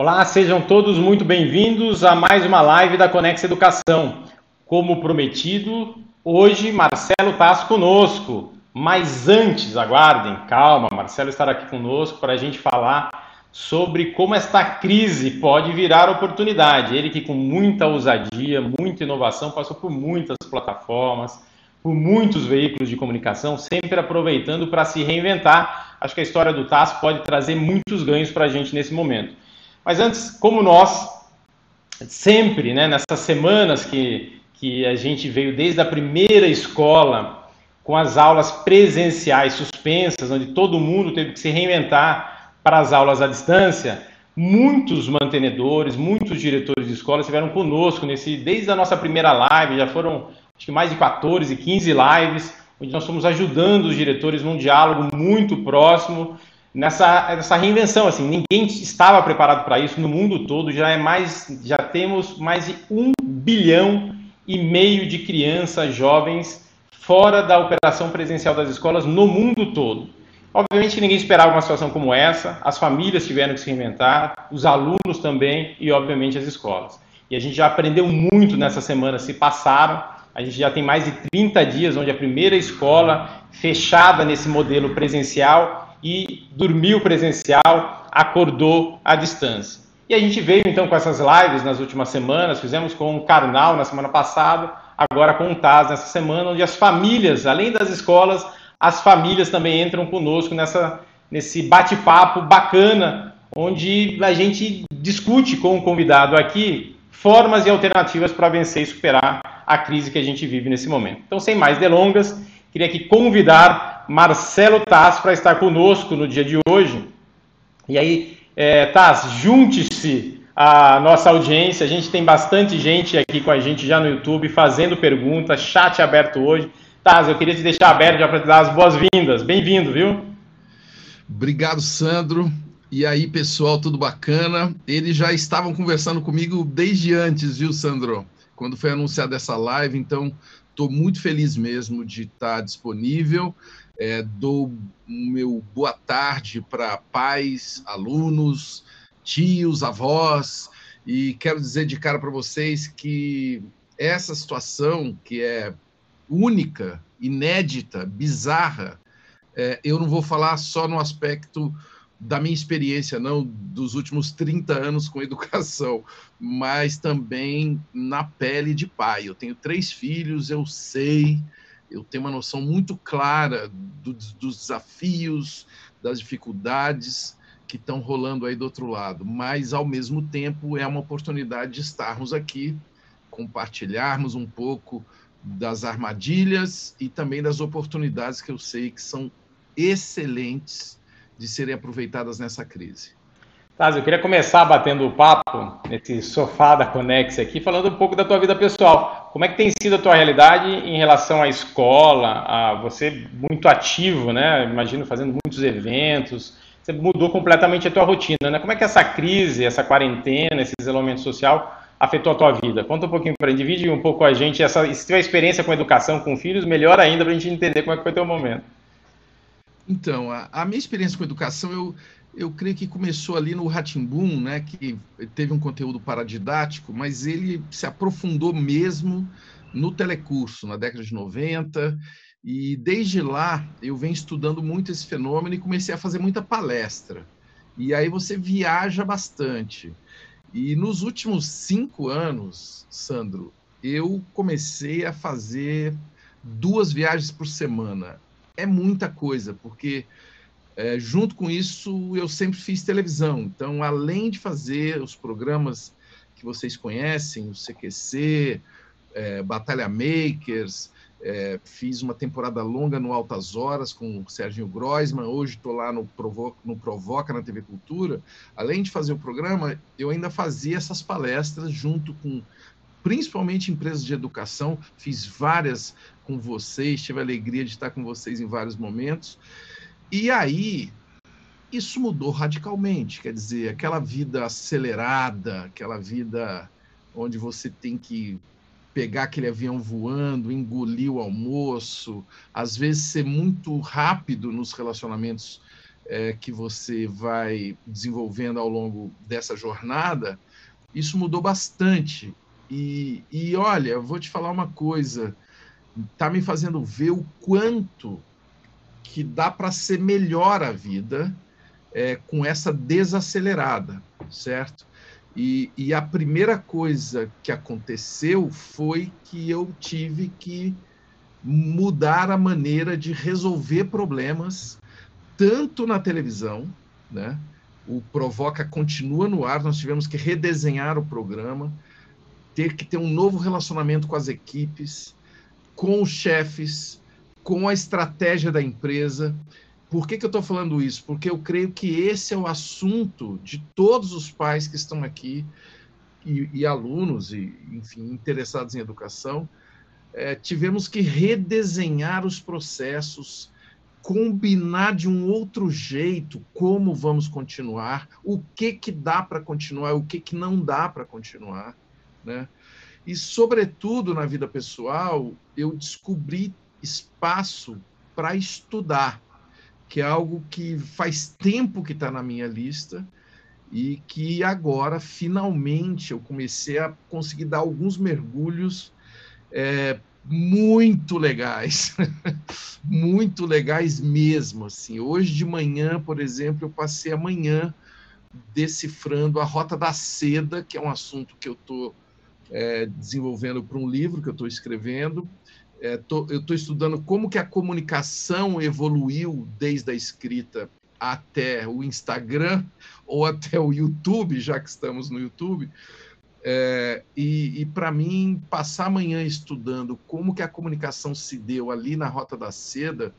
Olá, sejam todos muito bem-vindos a mais uma live da Conex Educação. Como prometido, hoje Marcelo Tasso conosco. Mas antes, aguardem, calma, Marcelo estará aqui conosco para a gente falar sobre como esta crise pode virar oportunidade. Ele que com muita ousadia, muita inovação, passou por muitas plataformas, por muitos veículos de comunicação, sempre aproveitando para se reinventar. Acho que a história do TAS pode trazer muitos ganhos para a gente nesse momento. Mas antes, como nós, sempre, né, nessas semanas que, que a gente veio desde a primeira escola, com as aulas presenciais suspensas, onde todo mundo teve que se reinventar para as aulas à distância, muitos mantenedores, muitos diretores de escola estiveram conosco nesse, desde a nossa primeira live, já foram acho que mais de 14, 15 lives, onde nós fomos ajudando os diretores num diálogo muito próximo, nessa, nessa reinvenção. Assim, ninguém estava preparado para isso no mundo todo. Já é mais, já temos mais de um bilhão e meio de crianças, jovens fora da operação presencial das escolas no mundo todo. Obviamente que ninguém esperava uma situação como essa, as famílias tiveram que se reinventar, os alunos também e, obviamente, as escolas. E a gente já aprendeu muito nessa semana, se passaram, a gente já tem mais de 30 dias onde a primeira escola fechada nesse modelo presencial e dormiu presencial, acordou à distância. E a gente veio então com essas lives nas últimas semanas, fizemos com o Carnal na semana passada, agora com o TAS nessa semana, onde as famílias, além das escolas, as famílias também entram conosco nessa, nesse bate-papo bacana, onde a gente discute com o convidado aqui formas e alternativas para vencer e superar a crise que a gente vive nesse momento. Então, sem mais delongas, queria aqui convidar Marcelo Taz para estar conosco no dia de hoje. E aí, é, Taz, junte-se à nossa audiência. A gente tem bastante gente aqui com a gente já no YouTube fazendo perguntas, chat aberto hoje. Taz, eu queria te deixar aberto já para te dar as boas-vindas. Bem-vindo, viu? Obrigado, Sandro. E aí, pessoal, tudo bacana? Eles já estavam conversando comigo desde antes, viu, Sandro? quando foi anunciada essa live, então estou muito feliz mesmo de estar disponível. É, dou meu boa tarde para pais, alunos, tios, avós, e quero dizer de cara para vocês que essa situação, que é única, inédita, bizarra, é, eu não vou falar só no aspecto da minha experiência, não dos últimos 30 anos com educação, mas também na pele de pai. Eu tenho três filhos, eu sei, eu tenho uma noção muito clara do, dos desafios, das dificuldades que estão rolando aí do outro lado, mas ao mesmo tempo é uma oportunidade de estarmos aqui, compartilharmos um pouco das armadilhas e também das oportunidades que eu sei que são excelentes de serem aproveitadas nessa crise. Taz, eu queria começar batendo o papo nesse sofá da Conex aqui, falando um pouco da tua vida pessoal. Como é que tem sido a tua realidade em relação à escola, a você muito ativo, né? Imagino fazendo muitos eventos. Você mudou completamente a tua rotina, né? Como é que essa crise, essa quarentena, esse isolamento social afetou a tua vida? Conta um pouquinho para divide um pouco a gente essa, se tiver experiência com educação com filhos, melhor ainda para a gente entender como é que foi teu momento. Então, a, a, minha experiência com educação, eu, eu creio que começou ali no Ratimbum, né, que teve um conteúdo paradidático, mas ele se aprofundou mesmo no telecurso, na década de 90, e desde lá eu venho estudando muito esse fenômeno e comecei a fazer muita palestra. E aí você viaja bastante. E nos últimos cinco anos, Sandro, eu comecei a fazer duas viagens por semana é muita coisa, porque é, junto com isso eu sempre fiz televisão. Então, além de fazer os programas que vocês conhecem, o CQC, é, Batalha Makers, é, fiz uma temporada longa no Altas Horas com o Serginho Groisman, hoje estou lá no Provoca, no Provoca na TV Cultura. Além de fazer o programa, eu ainda fazia essas palestras junto com principalmente empresas de educação, fiz várias com vocês, tive a alegria de estar com vocês em vários momentos. E aí, isso mudou radicalmente, quer dizer, aquela vida acelerada, aquela vida onde você tem que pegar aquele avião voando, engolir o almoço, às vezes ser muito rápido nos relacionamentos é, que você vai desenvolvendo ao longo dessa jornada, isso mudou bastante. E, e olha, vou te falar uma coisa, está me fazendo ver o quanto que dá para ser melhor a vida é, com essa desacelerada, certo? E, e, a primeira coisa que aconteceu foi que eu tive que mudar a maneira de resolver problemas, tanto na televisão, né? O Provoca continua no ar, nós tivemos que redesenhar o programa, ter que ter um novo relacionamento com as equipes, com os chefes, com a estratégia da empresa. Por que, que eu estou falando isso? Porque eu creio que esse é o assunto de todos os pais que estão aqui e, e alunos, e, enfim, interessados em educação. É, tivemos que redesenhar os processos, combinar de um outro jeito como vamos continuar, o que que dá para continuar, o que que não dá para continuar, né? E sobretudo na vida pessoal, eu descobri espaço para estudar, que é algo que faz tempo que está na minha lista e que agora, finalmente, eu comecei a conseguir dar alguns mergulhos é, muito legais, muito legais mesmo. Assim. Hoje de manhã, por exemplo, eu passei a manhã decifrando a Rota da Seda, que é um assunto que eu estou é, desenvolvendo para um livro que eu estou escrevendo, é, tô, eu estou estudando como que a comunicação evoluiu desde a escrita até o Instagram ou até o YouTube, já que estamos no YouTube. É, e, e para mim, passar amanhã estudando como que a comunicação se deu ali na Rota da Seda,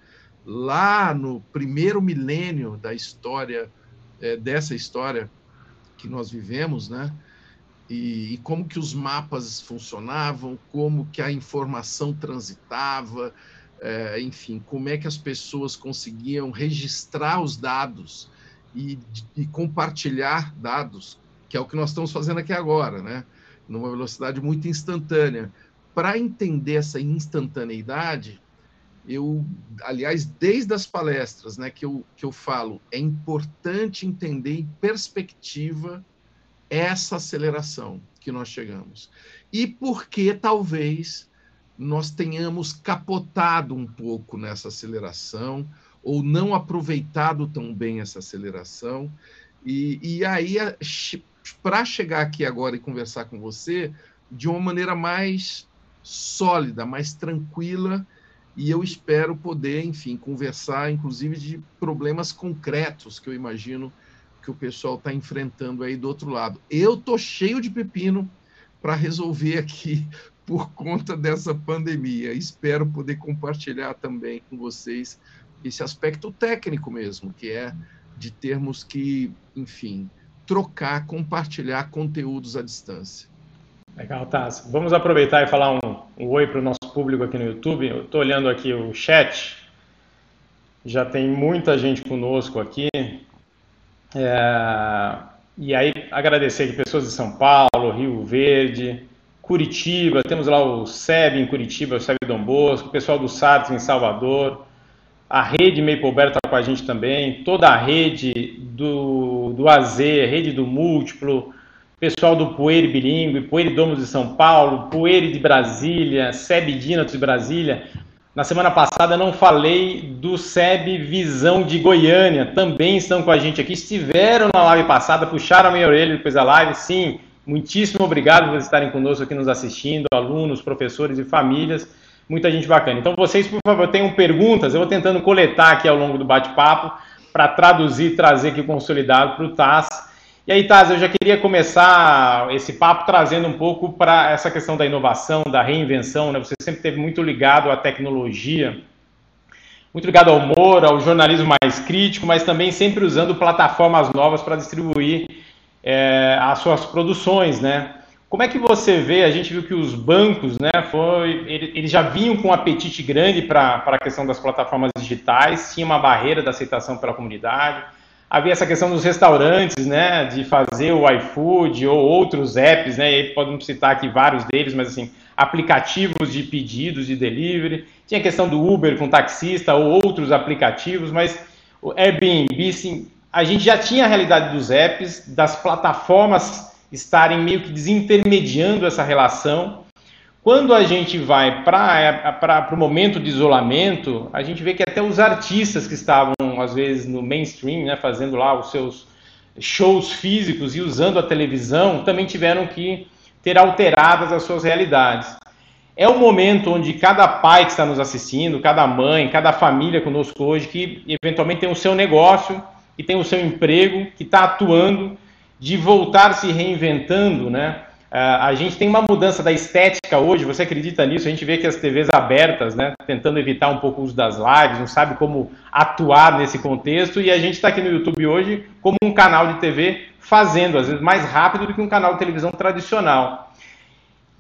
lá no primeiro milênio da história, é, dessa história que nós vivemos, né? E, e, como que os mapas funcionavam, como que a informação transitava, é, enfim, como é que as pessoas conseguiam registrar os dados e, e, compartilhar dados, que é o que nós estamos fazendo aqui agora, né? numa velocidade muito instantânea. Para entender essa instantaneidade, eu, aliás, desde as palestras né, que, eu, que eu falo, é importante entender em perspectiva essa aceleração que nós chegamos. E porque talvez nós tenhamos capotado um pouco nessa aceleração, ou não aproveitado tão bem essa aceleração. E, e aí, para chegar aqui agora e conversar com você de uma maneira mais sólida, mais tranquila, e eu espero poder, enfim, conversar, inclusive, de problemas concretos que eu imagino que o pessoal está enfrentando aí do outro lado. Eu tô cheio de pepino para resolver aqui por conta dessa pandemia. Espero poder compartilhar também com vocês esse aspecto técnico mesmo, que é de termos que, enfim, trocar, compartilhar conteúdos à distância. Legal, Tassi. Vamos aproveitar e falar um, um oi para o nosso público aqui no YouTube. Eu estou olhando aqui o chat. Já tem muita gente conosco aqui. É, e aí agradecer aqui pessoas de São Paulo, Rio Verde, Curitiba, temos lá o SEB em Curitiba, o SEB Dom Bosco, o pessoal do SARTS em Salvador, a rede Maple está com a gente também, toda a rede do, do AZ, rede do Múltiplo, pessoal do Poeire Bilingue, Poeire Domos de São Paulo, Poeire de Brasília, SEB Dinatos de Brasília, na semana passada não falei do SEB Visão de Goiânia, também estão com a gente aqui, estiveram na live passada, puxaram a minha orelha depois da live, sim, muitíssimo obrigado por estarem conosco aqui nos assistindo, alunos, professores e famílias, muita gente bacana. Então vocês, por favor, tenham perguntas, eu vou tentando coletar aqui ao longo do bate-papo, para traduzir, trazer aqui consolidado para o TAS, e aí, Taz, eu já queria começar esse papo trazendo um pouco para essa questão da inovação, da reinvenção. Né? Você sempre teve muito ligado à tecnologia, muito ligado ao humor, ao jornalismo mais crítico, mas também sempre usando plataformas novas para distribuir é, as suas produções, né? Como é que você vê? A gente viu que os bancos, né, foi, eles já vinham com um apetite grande para a questão das plataformas digitais, tinha uma barreira da aceitação pela comunidade havia essa questão dos restaurantes, né, de fazer o iFood ou outros apps, né, e podemos citar aqui vários deles, mas assim, aplicativos de pedidos de delivery. Tinha a questão do Uber com taxista ou outros aplicativos, mas o Airbnb, sim, a gente já tinha a realidade dos apps, das plataformas estarem meio que desintermediando essa relação. Quando a gente vai para o momento de isolamento, a gente vê que até os artistas que estavam, às vezes, no mainstream, né, fazendo lá os seus shows físicos e usando a televisão, também tiveram que ter alteradas as suas realidades. É o momento onde cada pai que está nos assistindo, cada mãe, cada família conosco hoje, que eventualmente tem o seu negócio e tem o seu emprego, que está atuando, de voltar se reinventando, né? Uh, a gente tem uma mudança da estética hoje, você acredita nisso? A gente vê que as TVs abertas, né, tentando evitar um pouco o uso das lives, não sabe como atuar nesse contexto, e a gente está aqui no YouTube hoje como um canal de TV fazendo, às vezes, mais rápido do que um canal de televisão tradicional.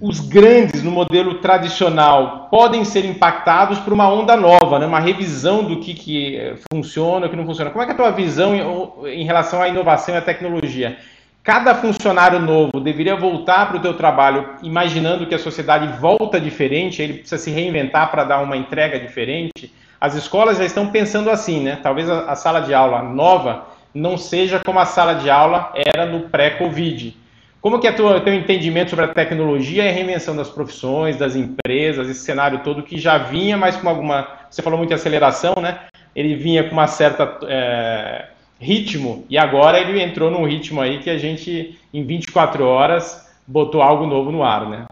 Os grandes no modelo tradicional podem ser impactados por uma onda nova, né, uma revisão do que, que eh, funciona, o que não funciona. Como é, é a tua visão em, em relação à inovação e à tecnologia? Cada funcionário novo deveria voltar para o teu trabalho imaginando que a sociedade volta diferente, ele precisa se reinventar para dar uma entrega diferente. As escolas já estão pensando assim, né? Talvez a, a sala de aula nova não seja como a sala de aula era no pré-Covid. Como que é o teu entendimento sobre a tecnologia e a reinvenção das profissões, das empresas, esse cenário todo que já vinha, mas com alguma... Você falou muito de aceleração, né? Ele vinha com uma certa... É ritmo e agora ele entrou num ritmo aí que a gente em 24 horas botou algo novo no ar, né?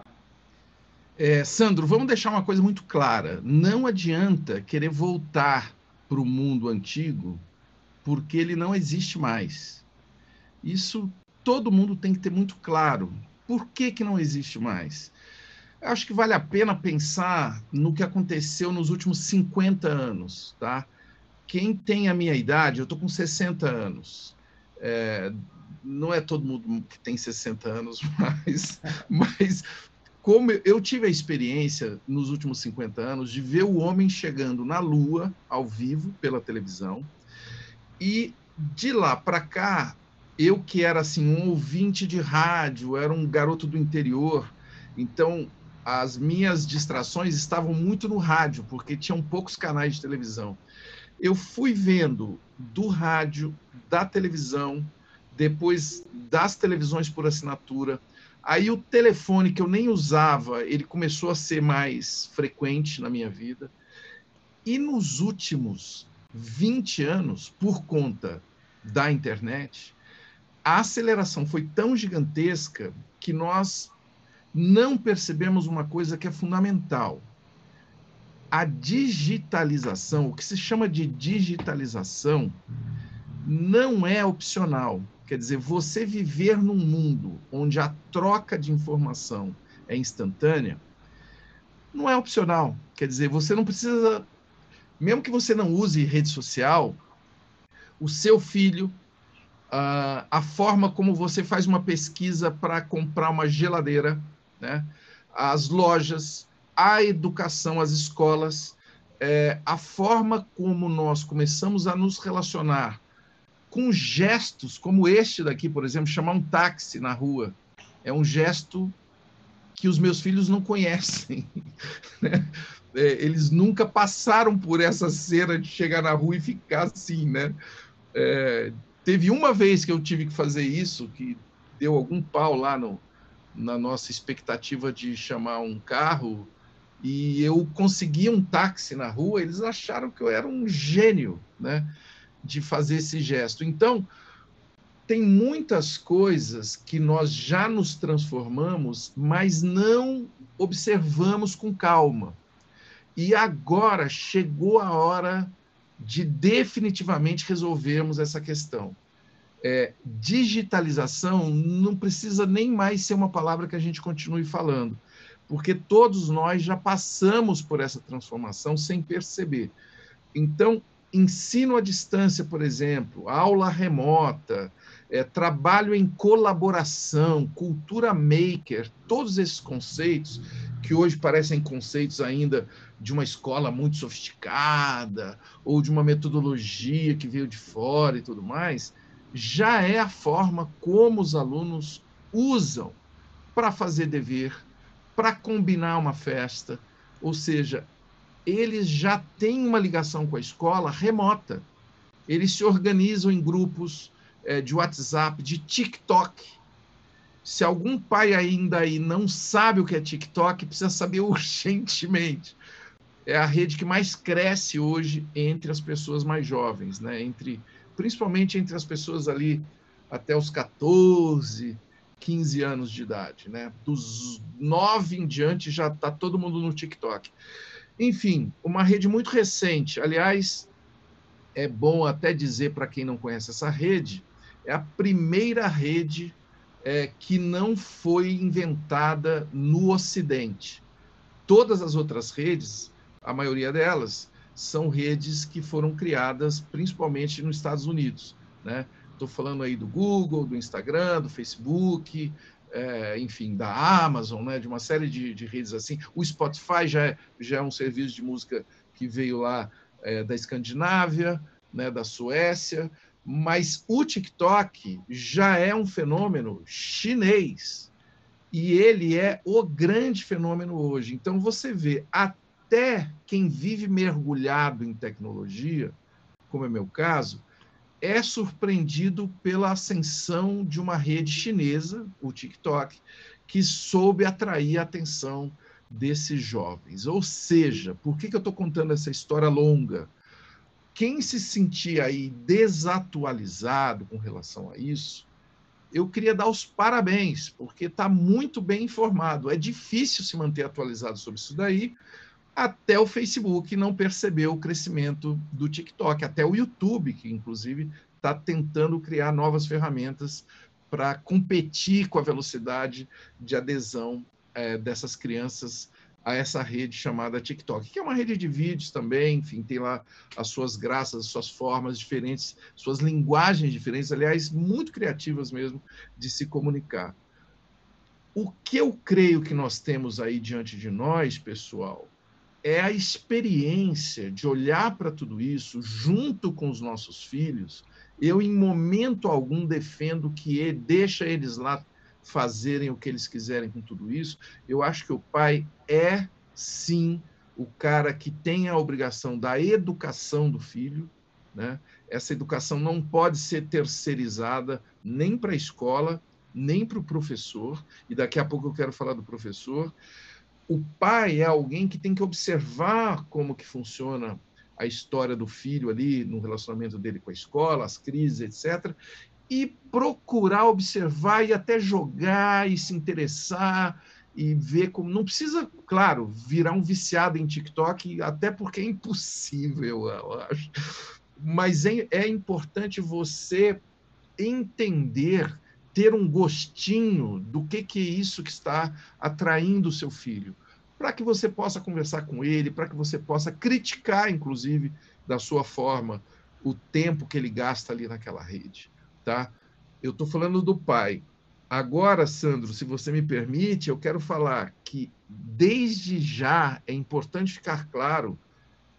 É, Sandro, vamos deixar uma coisa muito clara. Não adianta querer voltar para o mundo antigo porque ele não existe mais. Isso todo mundo tem que ter muito claro. Por que, que não existe mais? Eu acho que vale a pena pensar no que aconteceu nos últimos 50 anos, tá? Quem tem a minha idade, eu estou com 60 anos. É, não é todo mundo que tem 60 anos, mas, mas como eu tive a experiência nos últimos 50 anos de ver o homem chegando na Lua ao vivo pela televisão e de lá para cá eu que era assim um ouvinte de rádio, era um garoto do interior, então as minhas distrações estavam muito no rádio porque tinham poucos canais de televisão eu fui vendo do rádio, da televisão, depois das televisões por assinatura. Aí o telefone que eu nem usava, ele começou a ser mais frequente na minha vida. E nos últimos 20 anos, por conta da internet, a aceleração foi tão gigantesca que nós não percebemos uma coisa que é fundamental a digitalização, o que se chama de digitalização, não é opcional. Quer dizer, você viver num mundo onde a troca de informação é instantânea, não é opcional. Quer dizer, você não precisa, mesmo que você não use rede social, o seu filho, a forma como você faz uma pesquisa para comprar uma geladeira, né? as lojas, a educação, as escolas, é, a forma como nós começamos a nos relacionar com gestos como este daqui, por exemplo, chamar um táxi na rua, é um gesto que os meus filhos não conhecem. Né? É, eles nunca passaram por essa cena de chegar na rua e ficar assim, né? É, teve uma vez que eu tive que fazer isso, que deu algum pau lá no, na nossa expectativa de chamar um carro e eu consegui um táxi na rua, eles acharam que eu era um gênio, né, de fazer esse gesto. Então, tem muitas coisas que nós já nos transformamos, mas não observamos com calma. E agora chegou a hora de definitivamente resolvermos essa questão. É, digitalização não precisa nem mais ser uma palavra que a gente continue falando porque todos nós já passamos por essa transformação sem perceber. Então, ensino à distância, por exemplo, aula remota, é, trabalho em colaboração, cultura maker, todos esses conceitos que hoje parecem conceitos ainda de uma escola muito sofisticada ou de uma metodologia que veio de fora e tudo mais, já é a forma como os alunos usam para fazer dever, para combinar uma festa. Ou seja, eles já têm uma ligação com a escola remota. eles se organizam em grupos é, de WhatsApp, de TikTok. Se algum pai ainda aí não sabe o que é TikTok, precisa saber urgentemente. É a rede que mais cresce hoje entre as pessoas mais jovens, né? entre, principalmente entre as pessoas ali até os 14, 15 anos de idade. Né? Dos 9 em diante já está todo mundo no TikTok. Enfim, uma rede muito recente. Aliás, é bom até dizer para quem não conhece essa rede, é a primeira rede é, que não foi inventada no Ocidente. Todas as outras redes, a maioria delas, são redes que foram criadas principalmente nos Estados Unidos. Né? Estou falando aí do Google, do Instagram, do Facebook, é, enfim, da Amazon, né? de uma série de, de, redes assim. O Spotify já é, já é um serviço de música que veio lá é, da Escandinávia, né? da Suécia, mas o TikTok já é um fenômeno chinês e ele é o grande fenômeno hoje. Então você vê até quem vive mergulhado em tecnologia, como é meu caso, é surpreendido pela ascensão de uma rede chinesa, o TikTok, que soube atrair a atenção desses jovens. Ou seja, por que, que eu estou contando essa história longa? Quem se sentia aí desatualizado com relação a isso, eu queria dar os parabéns, porque está muito bem informado. É difícil se manter atualizado sobre isso daí, até o Facebook não percebeu o crescimento do TikTok, até o YouTube, que inclusive está tentando criar novas ferramentas para competir com a velocidade de adesão é, dessas crianças a essa rede chamada TikTok, que é uma rede de vídeos também, enfim, tem lá as suas graças, as suas formas diferentes, suas linguagens diferentes, aliás, muito criativas mesmo de se comunicar. O que eu creio que nós temos aí diante de nós, pessoal, é a experiência de olhar para tudo isso junto com os nossos filhos. Eu, em momento algum, defendo que deixa eles lá fazerem o que eles quiserem com tudo isso. Eu acho que o pai é, sim, o cara que tem a obrigação da educação do filho. Né? Essa educação não pode ser terceirizada nem para a escola, nem para o professor. E daqui a pouco eu quero falar do professor o pai é alguém que tem que observar como que funciona a história do filho ali no relacionamento dele com a escola, as crises, etc. E procurar observar e até jogar e se interessar e ver como. Não precisa, claro, virar um viciado em TikTok, até porque é impossível, eu acho. Mas é, é importante você entender ter um gostinho do que, que é isso que está atraindo o seu filho, para que você possa conversar com ele, para que você possa criticar, inclusive, da sua forma, o tempo que ele gasta ali naquela rede, tá? Eu estou falando do pai. Agora, Sandro, se você me permite, eu quero falar que desde já é importante ficar claro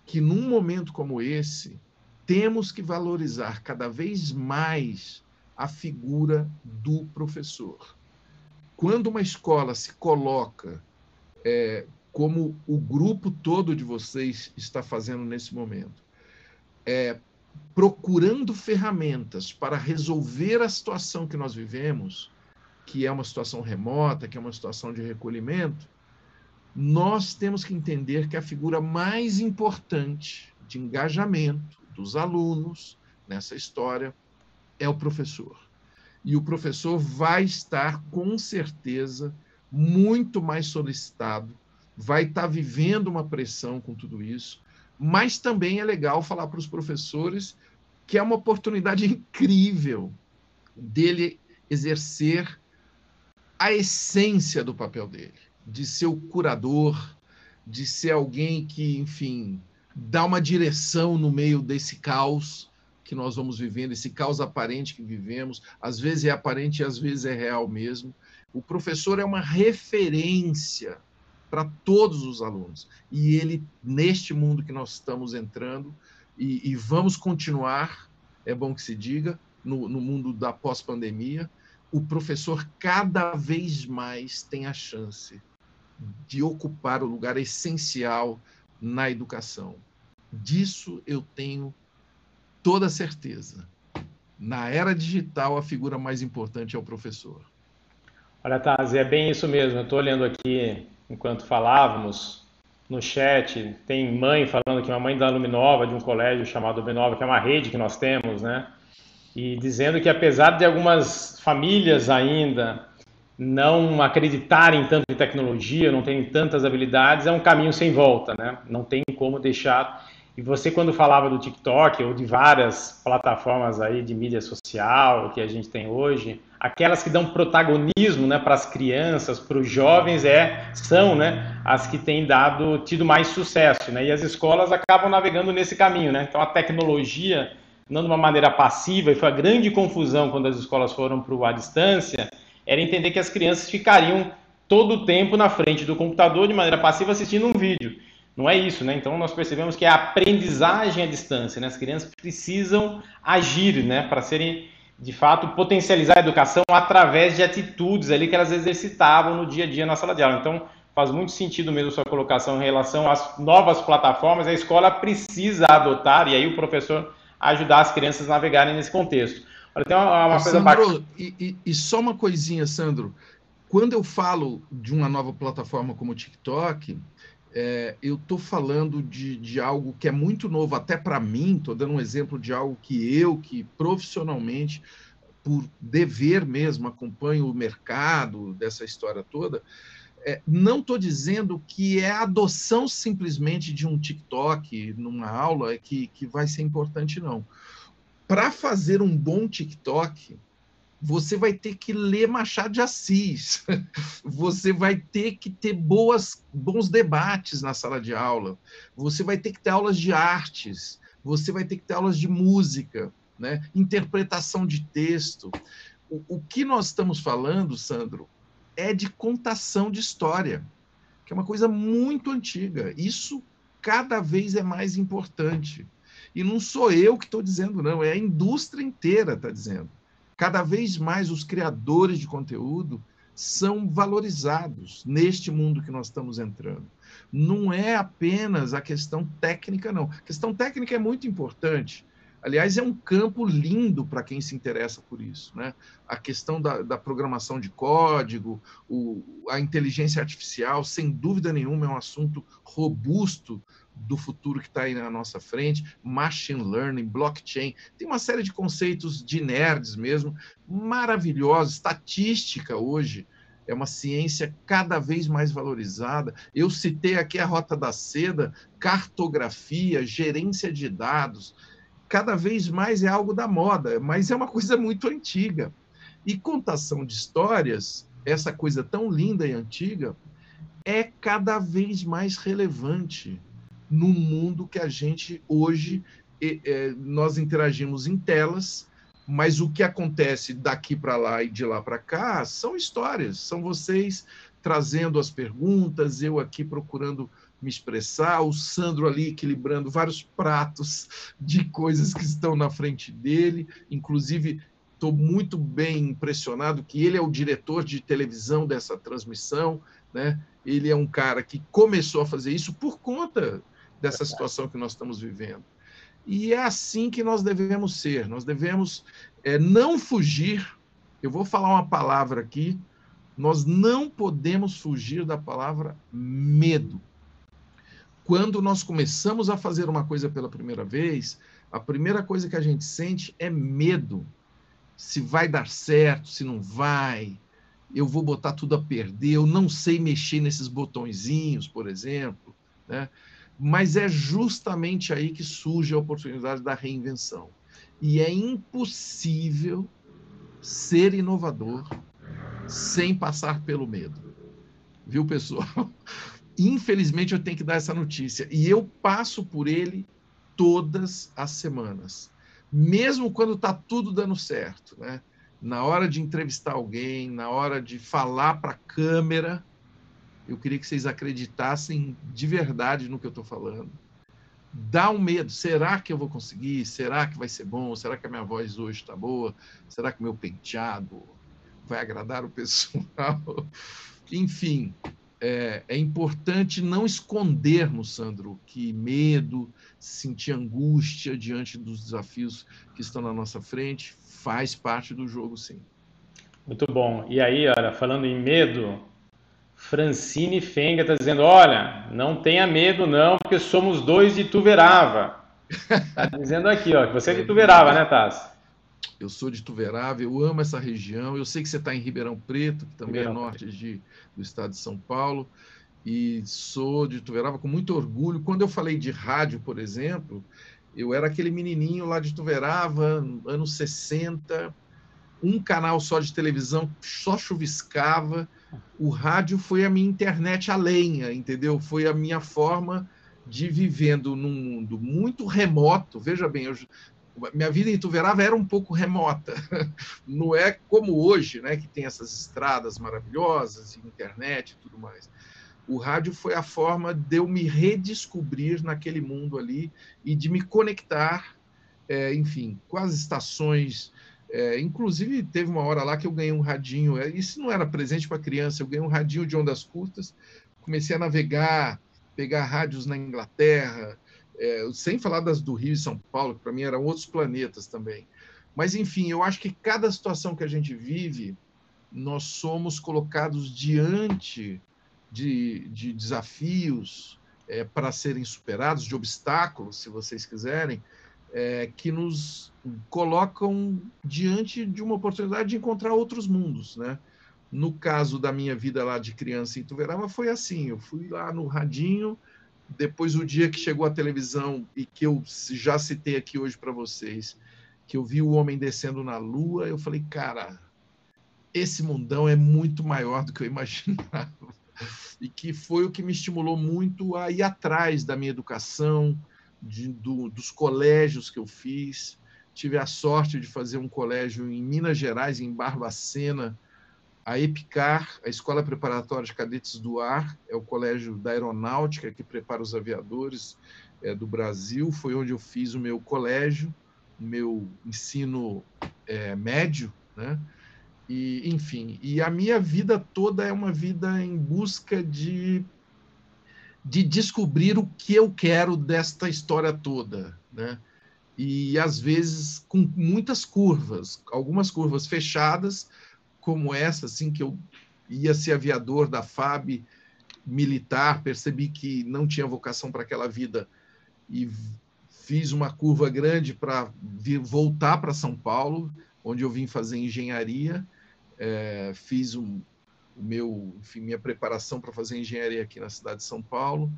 que num momento como esse temos que valorizar cada vez mais a figura do professor. Quando uma escola se coloca é, como o grupo todo de vocês está fazendo nesse momento, é, procurando ferramentas para resolver a situação que nós vivemos, que é uma situação remota, que é uma situação de recolhimento, nós temos que entender que a figura mais importante de engajamento dos alunos nessa história é o professor. E o professor vai estar, com certeza, muito mais solicitado, vai estar vivendo uma pressão com tudo isso, mas também é legal falar para os professores que é uma oportunidade incrível dele exercer a essência do papel dele, de ser o curador, de ser alguém que, enfim, dá uma direção no meio desse caos que nós vamos vivendo, esse caos aparente que vivemos, às vezes é aparente e às vezes é real mesmo. O professor é uma referência para todos os alunos. E ele, neste mundo que nós estamos entrando, e, e vamos continuar, é bom que se diga, no, no mundo da pós-pandemia, o professor cada vez mais tem a chance de ocupar o lugar essencial na educação. Disso eu tenho toda certeza. Na era digital, a figura mais importante é o professor. Olha, Taz, é bem isso mesmo. Eu estou olhando aqui, enquanto falávamos, no chat, tem mãe falando que uma mãe da Luminova, de um colégio chamado Luminova, que é uma rede que nós temos, né? E dizendo que apesar de algumas famílias ainda não acreditarem tanto em tecnologia, não terem tantas habilidades, é um caminho sem volta, né? Não tem como deixar e você, quando falava do TikTok ou de várias plataformas aí de mídia social que a gente tem hoje, aquelas que dão protagonismo né, para as crianças, para os jovens, é, são né, as que têm dado, tido mais sucesso. Né? E as escolas acabam navegando nesse caminho. Né? Então, a tecnologia, não de uma maneira passiva, e foi a grande confusão quando as escolas foram para o à distância, era entender que as crianças ficariam todo o tempo na frente do computador de maneira passiva assistindo um vídeo. Não é isso, né? Então nós percebemos que é a aprendizagem à distância, né? As crianças precisam agir, né, para serem de fato potencializar a educação através de atitudes ali que elas exercitavam no dia a dia na sala de aula. Então faz muito sentido mesmo sua colocação em relação às novas plataformas. A escola precisa adotar e aí o professor ajudar as crianças a navegarem nesse contexto. Olha, tem uma, uma coisa bacana. E, e, e só uma coisinha, Sandro. Quando eu falo de uma nova plataforma como o TikTok, é, eu estou falando de, de algo que é muito novo até para mim, estou dando um exemplo de algo que eu, que profissionalmente, por dever mesmo, acompanho o mercado dessa história toda, é, não estou dizendo que é a adoção simplesmente de um TikTok numa aula que, que vai ser importante, não. Para fazer um bom TikTok, você vai ter que ler Machado de Assis, você vai ter que ter boas, bons debates na sala de aula, você vai ter que ter aulas de artes, você vai ter que ter aulas de música, né? interpretação de texto. O, o que nós estamos falando, Sandro, é de contação de história, que é uma coisa muito antiga. Isso cada vez é mais importante. E não sou eu que estou dizendo, não, é a indústria inteira está dizendo cada vez mais os criadores de conteúdo são valorizados neste mundo que nós estamos entrando. Não é apenas a questão técnica, não. A questão técnica é muito importante. Aliás, é um campo lindo para quem se interessa por isso. Né? A questão da, da programação de código, o, a inteligência artificial, sem dúvida nenhuma, é um assunto robusto do futuro que está aí na nossa frente, machine learning, blockchain, tem uma série de conceitos de nerds mesmo, maravilhosos. Estatística hoje é uma ciência cada vez mais valorizada. Eu citei aqui a Rota da Seda, cartografia, gerência de dados. Cada vez mais é algo da moda, mas é uma coisa muito antiga. E contação de histórias, essa coisa tão linda e antiga, é cada vez mais relevante no mundo que a gente hoje é, nós interagimos em telas, mas o que acontece daqui para lá e de lá para cá são histórias, são vocês trazendo as perguntas, eu aqui procurando me expressar, o Sandro ali equilibrando vários pratos de coisas que estão na frente dele, inclusive estou muito bem impressionado que ele é o diretor de televisão dessa transmissão, né? Ele é um cara que começou a fazer isso por conta dessa situação que nós estamos vivendo. E é assim que nós devemos ser. Nós devemos é, não fugir. Eu vou falar uma palavra aqui. Nós não podemos fugir da palavra medo. Quando nós começamos a fazer uma coisa pela primeira vez, a primeira coisa que a gente sente é medo. Se vai dar certo, se não vai, eu vou botar tudo a perder, eu não sei mexer nesses botõezinhos, por exemplo. Né? Mas é justamente aí que surge a oportunidade da reinvenção. E é impossível ser inovador sem passar pelo medo. Viu, pessoal? Infelizmente, eu tenho que dar essa notícia. E eu passo por ele todas as semanas. Mesmo quando está tudo dando certo. Né? Na hora de entrevistar alguém, na hora de falar para a câmera, eu queria que vocês acreditassem de verdade no que eu estou falando. Dá um medo. Será que eu vou conseguir? Será que vai ser bom? Será que a minha voz hoje está boa? Será que o meu penteado vai agradar o pessoal? Enfim, é, é, importante não escondermos, Sandro, que medo, sentir angústia diante dos desafios que estão na nossa frente faz parte do jogo, sim. Muito bom. E aí, olha, falando em medo, Francine Fenga está dizendo: olha, não tenha medo, não, porque somos dois de Tuverava. Está dizendo aqui, ó, que você é de Tuverava, né, Tassi? Eu sou de Tuverava, eu amo essa região. Eu sei que você está em Ribeirão Preto, que também é Ribeirão é norte de, do estado de São Paulo, e sou de Tuverava com muito orgulho. Quando eu falei de rádio, por exemplo, eu era aquele menininho lá de Tuverava, anos 60, um canal só de televisão, só chuviscava. O rádio foi a minha internet a lenha, entendeu? Foi a minha forma de vivendo num mundo muito remoto. Veja bem, eu, minha vida em Ituverava era um pouco remota. Não é como hoje, né, que tem essas estradas maravilhosas, internet e tudo mais. O rádio foi a forma de eu me redescobrir naquele mundo ali e de me conectar, é, enfim, com as estações é, inclusive, teve uma hora lá que eu ganhei um radinho. É, isso não era presente para criança, eu ganhei um radinho de ondas curtas. Comecei a navegar, pegar rádios na Inglaterra, é, sem falar das do Rio e São Paulo, que para mim eram outros planetas também. Mas, enfim, eu acho que cada situação que a gente vive, nós somos colocados diante de, de desafios é, para serem superados, de obstáculos, se vocês quiserem, é, que nos colocam diante de uma oportunidade de encontrar outros mundos, né? No caso da minha vida lá de criança em Tuverava foi assim, eu fui lá no radinho, depois o dia que chegou a televisão e que eu já citei aqui hoje para vocês, que eu vi o homem descendo na lua, eu falei, cara, esse mundão é muito maior do que eu imaginava. E que foi o que me estimulou muito a ir atrás da minha educação, de, do, dos colégios que eu fiz. Tive a sorte de fazer um colégio em Minas Gerais, em Barbacena, a EPICAR, a Escola Preparatória de Cadetes do Ar, é o colégio da aeronáutica que prepara os aviadores é, do Brasil. Foi onde eu fiz o meu colégio, o meu ensino é, médio, né? E, enfim, e a minha vida toda é uma vida em busca de de descobrir o que eu quero desta história toda, né? E às vezes com muitas curvas, algumas curvas fechadas, como essa, assim que eu ia ser aviador da FAB militar, percebi que não tinha vocação para aquela vida e fiz uma curva grande para voltar para São Paulo, onde eu vim fazer engenharia, é, fiz um, meu, enfim, minha preparação para fazer engenharia aqui na cidade de São Paulo.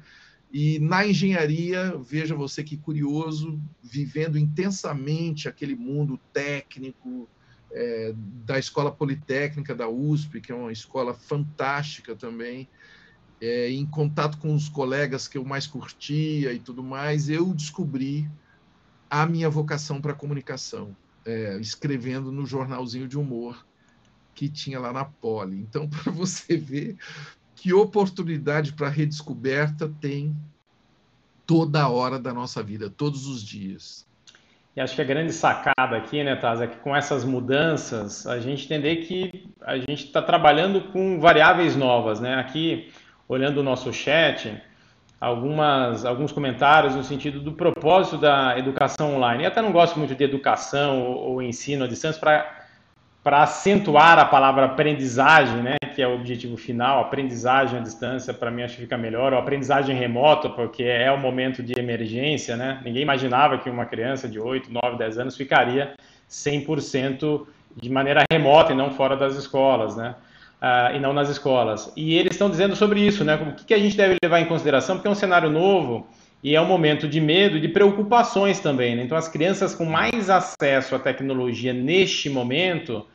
E na engenharia, veja você que curioso, vivendo intensamente aquele mundo técnico é, da Escola Politécnica da USP, que é uma escola fantástica também, é, em contato com os colegas que eu mais curtia e tudo mais, eu descobri a minha vocação para comunicação, é, escrevendo no jornalzinho de humor que tinha lá na Poli. Então, para você ver que oportunidade para redescoberta tem toda hora da nossa vida, todos os dias. E acho que a grande sacada aqui, né, Taz, é que com essas mudanças, a gente entender que a gente está trabalhando com variáveis novas, né? Aqui, olhando o nosso chat, algumas, alguns comentários no sentido do propósito da educação online. Eu até não gosto muito de educação ou, ou ensino à distância para para acentuar a palavra aprendizagem, né, que é o objetivo final, aprendizagem à distância, para mim acho que fica melhor, ou aprendizagem remota, porque é o momento de emergência, né? Ninguém imaginava que uma criança de 8, 9, 10 anos ficaria 100% de maneira remota e não fora das escolas, né? Uh, e não nas escolas. E eles estão dizendo sobre isso, né? O que, que a gente deve levar em consideração, porque é um cenário novo e é um momento de medo e de preocupações também. Né? Então, as crianças com mais acesso à tecnologia neste momento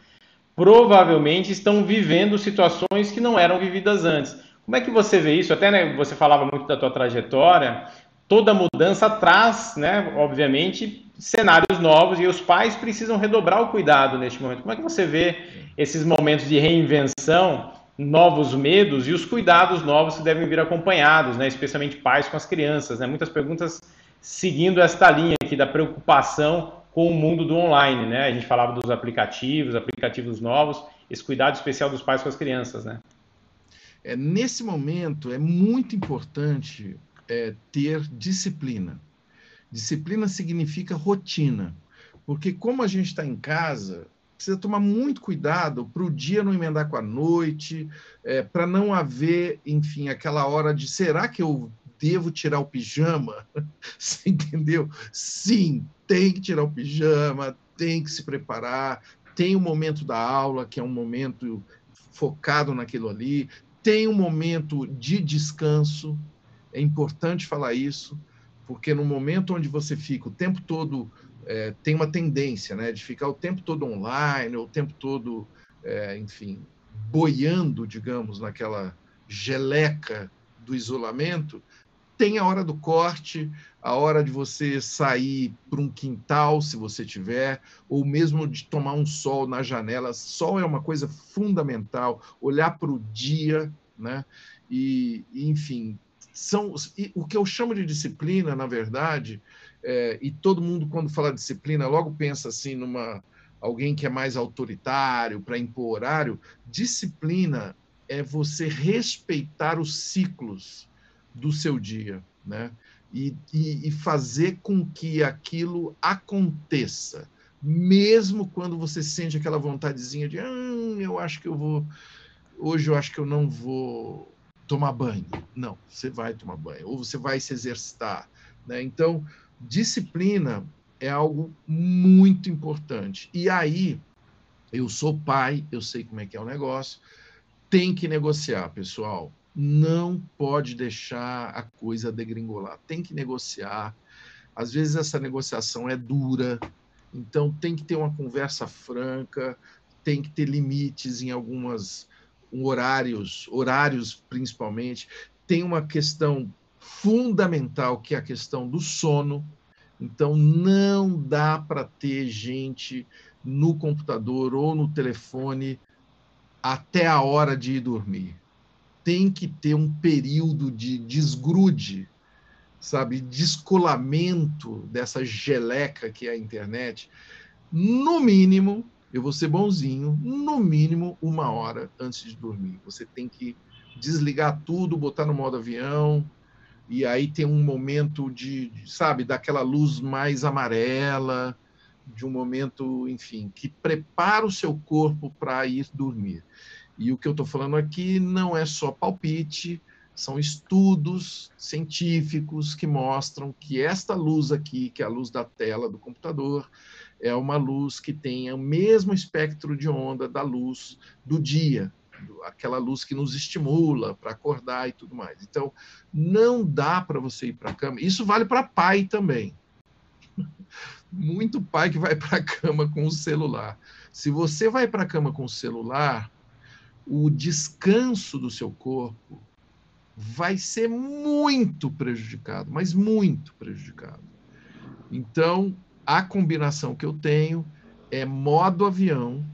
provavelmente estão vivendo situações que não eram vividas antes. Como é que você vê isso? Até né, você falava muito da tua trajetória. Toda mudança traz, né, obviamente, cenários novos e os pais precisam redobrar o cuidado neste momento. Como é que você vê esses momentos de reinvenção novos medos e os cuidados novos que devem vir acompanhados, né? especialmente pais com as crianças. Né? Muitas perguntas seguindo esta linha aqui da preocupação com o mundo do online. Né? A gente falava dos aplicativos, aplicativos novos, esse cuidado especial dos pais com as crianças. Né? É, nesse momento, é muito importante é, ter disciplina. Disciplina significa rotina, porque como a gente está em casa, precisa tomar muito cuidado para o dia não emendar com a noite, é, para não haver, enfim, aquela hora de será que eu devo tirar o pijama? Você entendeu? Sim, tem que tirar o pijama, tem que se preparar, tem o momento da aula, que é um momento focado naquilo ali, tem um momento de descanso, é importante falar isso, porque no momento onde você fica o tempo todo, é, tem uma tendência né, de ficar o tempo todo online, o tempo todo, é, enfim, boiando, digamos, naquela geleca do isolamento, tem a hora do corte, a hora de você sair para um quintal, se você tiver, ou mesmo de tomar um sol na janela. Sol é uma coisa fundamental, olhar para o dia, né? E, enfim, são o que eu chamo de disciplina, na verdade, é, e todo mundo quando fala disciplina logo pensa assim numa alguém que é mais autoritário para impor horário. Disciplina é você respeitar os ciclos do seu dia, né? E, e, e fazer com que aquilo aconteça, mesmo quando você sente aquela vontadezinha de, ah, eu acho que eu vou, hoje eu acho que eu não vou tomar banho. Não, você vai tomar banho, ou você vai se exercitar, né? Então, disciplina é algo muito importante. E aí, eu sou pai, eu sei como é que é o negócio, tem que negociar, pessoal não pode deixar a coisa degringolar, tem que negociar. Às vezes essa negociação é dura, então tem que ter uma conversa franca, tem que ter limites em algumas horários, horários principalmente. Tem uma questão fundamental que é a questão do sono. Então não dá para ter gente no computador ou no telefone até a hora de ir dormir tem que ter um período de desgrude, sabe, descolamento dessa geleca que é a internet, no mínimo, eu vou ser bonzinho, no mínimo uma hora antes de dormir. Você tem que desligar tudo, botar no modo avião, e aí tem um momento de, sabe, daquela luz mais amarela, de um momento, enfim, que prepara o seu corpo para ir dormir. E o que eu estou falando aqui não é só palpite, são estudos científicos que mostram que esta luz aqui, que é a luz da tela do computador, é uma luz que tem o mesmo espectro de onda da luz do dia, aquela luz que nos estimula para acordar e tudo mais. Então, não dá para você ir para a cama. Isso vale para pai também. Muito pai que vai para a cama com o celular. Se você vai para a cama com o celular, o descanso do seu corpo vai ser muito prejudicado, mas muito prejudicado. Então, a combinação que eu tenho é modo avião,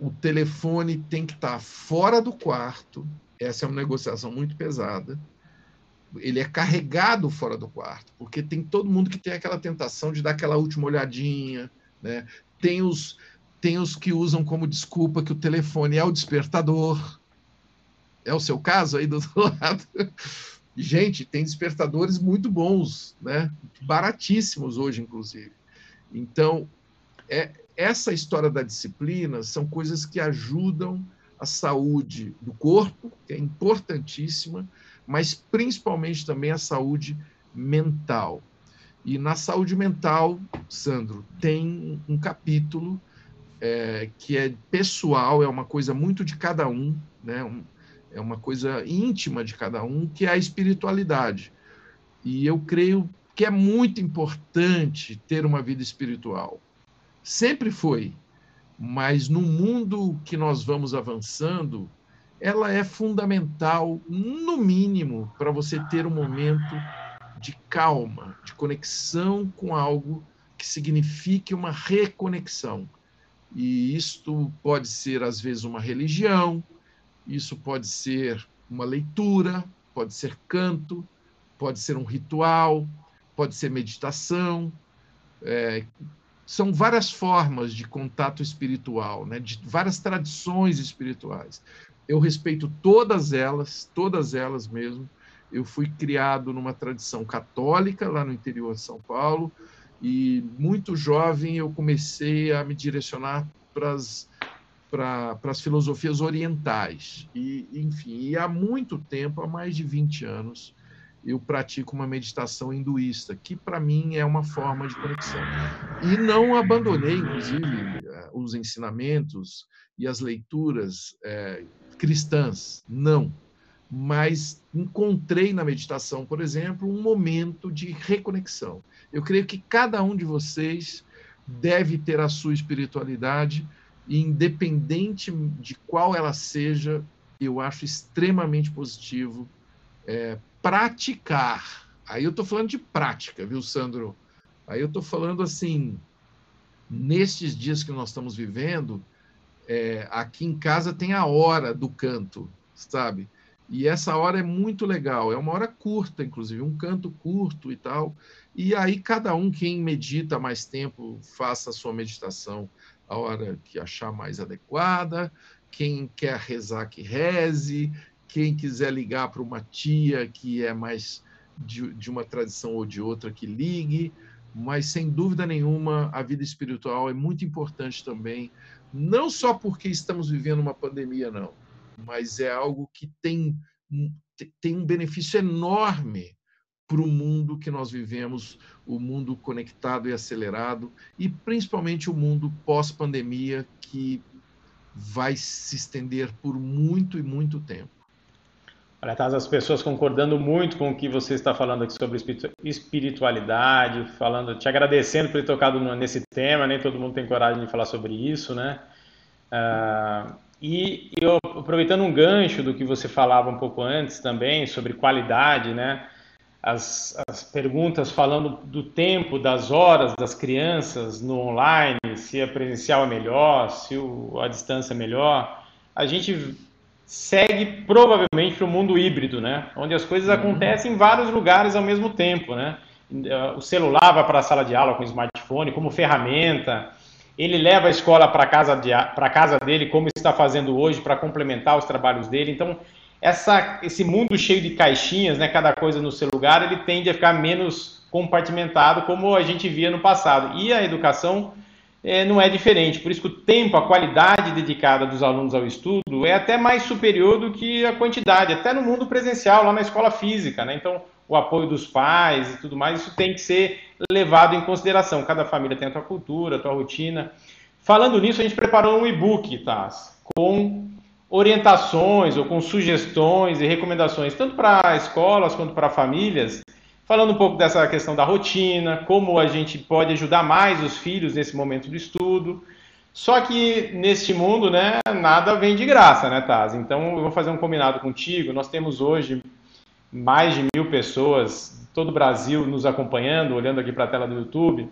o telefone tem que estar fora do quarto, essa é uma negociação muito pesada. Ele é carregado fora do quarto, porque tem todo mundo que tem aquela tentação de dar aquela última olhadinha, né? Tem os tem os que usam como desculpa que o telefone é o despertador. É o seu caso aí do outro lado? Gente, tem despertadores muito bons, né? Baratíssimos hoje, inclusive. Então, é, essa história da disciplina são coisas que ajudam a saúde do corpo, que é importantíssima, mas principalmente também a saúde mental. E na saúde mental, Sandro, tem um capítulo é, que é pessoal, é uma coisa muito de cada um, né? Um, é uma coisa íntima de cada um, que é a espiritualidade. E eu creio que é muito importante ter uma vida espiritual. Sempre foi, mas no mundo que nós vamos avançando, ela é fundamental, no mínimo, para você ter um momento de calma, de conexão com algo que signifique uma reconexão. E isto pode ser, às vezes, uma religião, isso pode ser uma leitura, pode ser canto, pode ser um ritual, pode ser meditação. É, são várias formas de contato espiritual, né? de várias tradições espirituais. eu respeito todas elas, todas elas mesmo. Eu fui criado numa tradição católica lá no interior de São Paulo e muito jovem eu comecei a me direcionar para as para as filosofias orientais. E, enfim, e há muito tempo, há mais de 20 anos, eu pratico uma meditação hinduísta, que para mim é uma forma de conexão. E não abandonei, inclusive, eh, os ensinamentos e as leituras é, cristãs, não. Mas encontrei na meditação, por exemplo, um momento de reconexão. Eu creio que cada um de vocês deve ter a sua espiritualidade, e independente de qual ela seja, eu acho extremamente positivo é, praticar. Aí eu estou falando de prática, viu, Sandro? Aí eu estou falando assim, nestes dias que nós estamos vivendo, é, aqui em casa tem a hora do canto, sabe? E essa hora é muito legal, é uma hora curta, inclusive, um canto curto e tal. E aí cada um, quem medita mais tempo, faça a sua meditação a hora que achar mais adequada. Quem quer rezar, que reze. Quem quiser ligar para uma tia que é mais de, de uma tradição ou de outra, que ligue. Mas, sem dúvida nenhuma, a vida espiritual é muito importante também, não só porque estamos vivendo uma pandemia, não, mas é algo que tem, tem um benefício enorme para o mundo que nós vivemos, o mundo conectado e acelerado, e principalmente o mundo pós-pandemia, que vai se estender por muito e muito tempo. Olha, as pessoas concordando muito com o que você está falando aqui sobre espiritualidade, falando, te agradecendo por ter tocado nesse tema, nem todo mundo tem coragem de falar sobre isso, né? Uh, e eu, aproveitando um gancho do que você falava um pouco antes também, sobre qualidade, né? as, as perguntas falando do tempo, das horas das crianças no online, se a presencial é melhor, se o, a distância é melhor, a gente segue provavelmente para o mundo híbrido, né? Onde as coisas uhum. acontecem em vários lugares ao mesmo tempo, né? O celular vai para a sala de aula com o smartphone como ferramenta, ele leva a escola para casa, casa dele, como está fazendo hoje, para complementar os trabalhos dele. Então, essa, esse mundo cheio de caixinhas, né, cada coisa no seu lugar, ele tende a ficar menos compartimentado, como a gente via no passado. E a educação é, não é diferente. Por isso que o tempo, a qualidade dedicada dos alunos ao estudo é até mais superior do que a quantidade, até no mundo presencial, lá na escola física. Né? Então, o apoio dos pais e tudo mais, isso tem que ser levado em consideração. Cada família tem a sua cultura, a sua rotina. Falando nisso, a gente preparou um e-book, tá? Com orientações ou com sugestões e recomendações, tanto para escolas quanto para famílias, falando um pouco dessa questão da rotina, como a gente pode ajudar mais os filhos nesse momento do estudo. Só que neste mundo, né, nada vem de graça, né, Taz? Então eu vou fazer um combinado contigo. Nós temos hoje mais de mil pessoas, todo o Brasil nos acompanhando, olhando aqui para a tela do YouTube.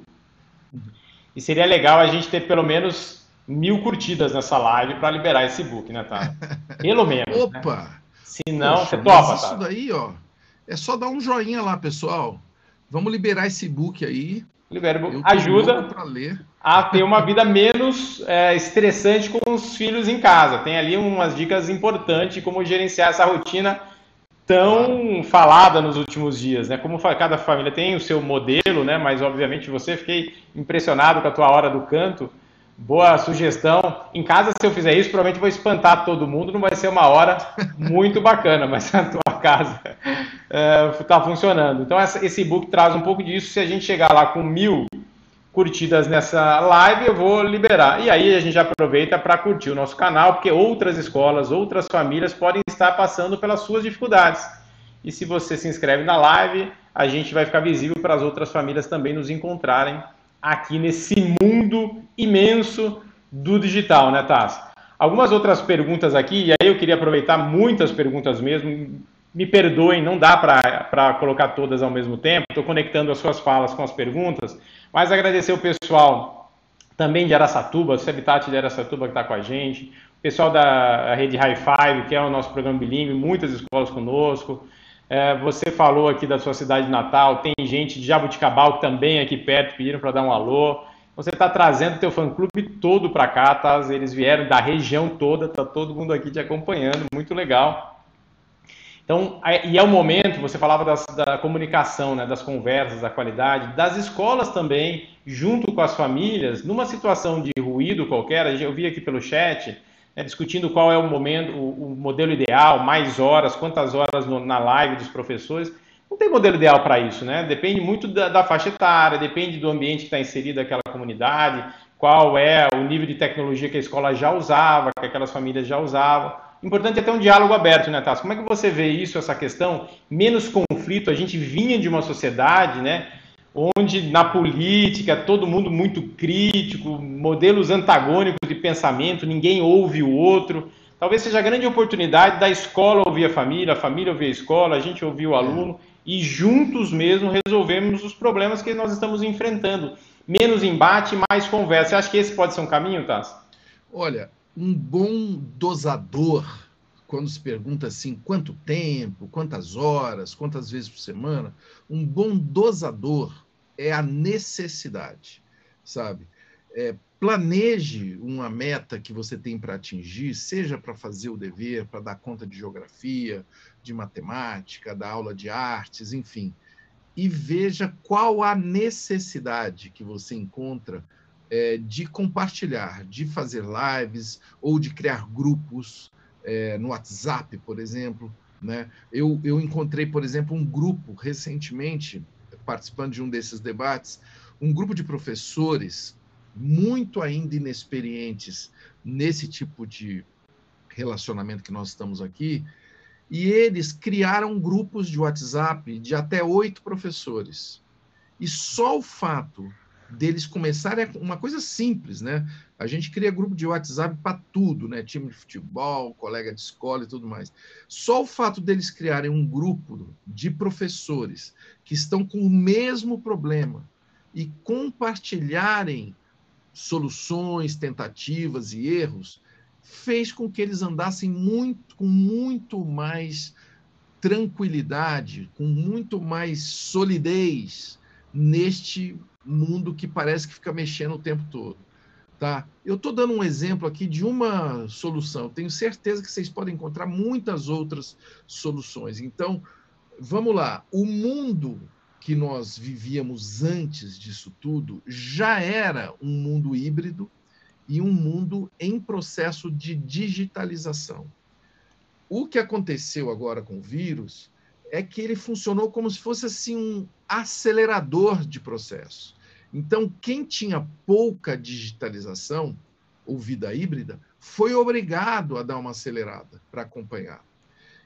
E seria legal a gente ter pelo menos mil curtidas nessa live para liberar esse book, né, tá? Pelo menos. Né? Opa! Né? Se não, Poxa, você topa, Isso tá? daí, ó, é só dar um joinha lá, pessoal. Vamos liberar esse book aí. Libera o book. Ajuda a ter uma vida menos é, estressante com os filhos em casa. Tem ali umas dicas importantes como gerenciar essa rotina tão falada nos últimos dias, né? Como cada família tem o seu modelo, né? Mas obviamente você fiquei impressionado com a tua hora do canto. Boa sugestão. Em casa, se eu fizer isso, provavelmente vou espantar todo mundo. Não vai ser uma hora muito bacana, mas a tua casa está é, funcionando. Então, essa, esse e-book traz um pouco disso. Se a gente chegar lá com mil curtidas nessa live, eu vou liberar. E aí a gente aproveita para curtir o nosso canal, porque outras escolas, outras famílias podem estar passando pelas suas dificuldades. E se você se inscreve na live, a gente vai ficar visível para as outras famílias também nos encontrarem aqui nesse mundo imenso do digital, né, Taz? Algumas outras perguntas aqui, e aí eu queria aproveitar muitas perguntas mesmo. Me perdoem, não dá para colocar todas ao mesmo tempo, estou conectando as suas falas com as perguntas, mas agradecer o pessoal também de Aracatuba, do Habitat de Aracatuba que está com a gente, o pessoal da rede High Five, que é o nosso programa bilíngue, muitas escolas conosco, é, você falou aqui da sua cidade natal, tem gente de Jabuticabal também aqui perto, pediram para dar um alô. Você está trazendo teu fã-clube todo para cá, tá? Eles vieram da região toda, tá todo mundo aqui te acompanhando, muito legal. Então, e é o momento, você falava das, da comunicação, né, das conversas, da qualidade, das escolas também, junto com as famílias, numa situação de ruído qualquer, eu vi aqui pelo chat, né, discutindo qual é o momento, o, o, modelo ideal, mais horas, quantas horas no, na live dos professores. Não tem modelo ideal para isso, né? Depende muito da, da, faixa etária, depende do ambiente que está inserido aquela comunidade, qual é o nível de tecnologia que a escola já usava, que aquelas famílias já usavam. Importante é ter um diálogo aberto, né, Tassi? Como é que você vê isso, essa questão? Menos conflito, a gente vinha de uma sociedade, né? Onde na política todo mundo muito crítico, modelos antagônicos de pensamento, ninguém ouve o outro. Talvez seja a grande oportunidade da escola ouvir a família, a família ouvir a escola, a gente ouvir o aluno e juntos mesmo resolvemos os problemas que nós estamos enfrentando. Menos embate, mais conversa. Você acha que esse pode ser um caminho, Tassi? Olha, um bom dosador, quando se pergunta assim quanto tempo, quantas horas, quantas vezes por semana, um bom dosador é a necessidade, sabe? É, planeje uma meta que você tem para atingir, seja para fazer o dever, para dar conta de geografia, de matemática, da aula de artes, enfim, e veja qual a necessidade que você encontra é, de compartilhar, de fazer lives ou de criar grupos é, no WhatsApp, por exemplo. Né? Eu, eu encontrei, por exemplo, um grupo recentemente, participando de um desses debates, um grupo de professores muito ainda inexperientes nesse tipo de relacionamento que nós estamos aqui, e eles criaram grupos de WhatsApp de até oito professores. E só o fato deles começarem uma coisa simples, né? A gente cria grupo de WhatsApp para tudo, né? Time de futebol, colega de escola e tudo mais. Só o fato deles criarem um grupo de professores que estão com o mesmo problema e compartilharem soluções, tentativas e erros fez com que eles andassem muito com muito mais tranquilidade, com muito mais solidez neste mundo que parece que fica mexendo o tempo todo. Tá? Eu estou dando um exemplo aqui de uma solução. Tenho certeza que vocês podem encontrar muitas outras soluções. Então, vamos lá. O mundo que nós vivíamos antes disso tudo já era um mundo híbrido e um mundo em processo de digitalização. O que aconteceu agora com o vírus é que ele funcionou como se fosse assim um acelerador de processo. Então, quem tinha pouca digitalização ou vida híbrida foi obrigado a dar uma acelerada para acompanhar.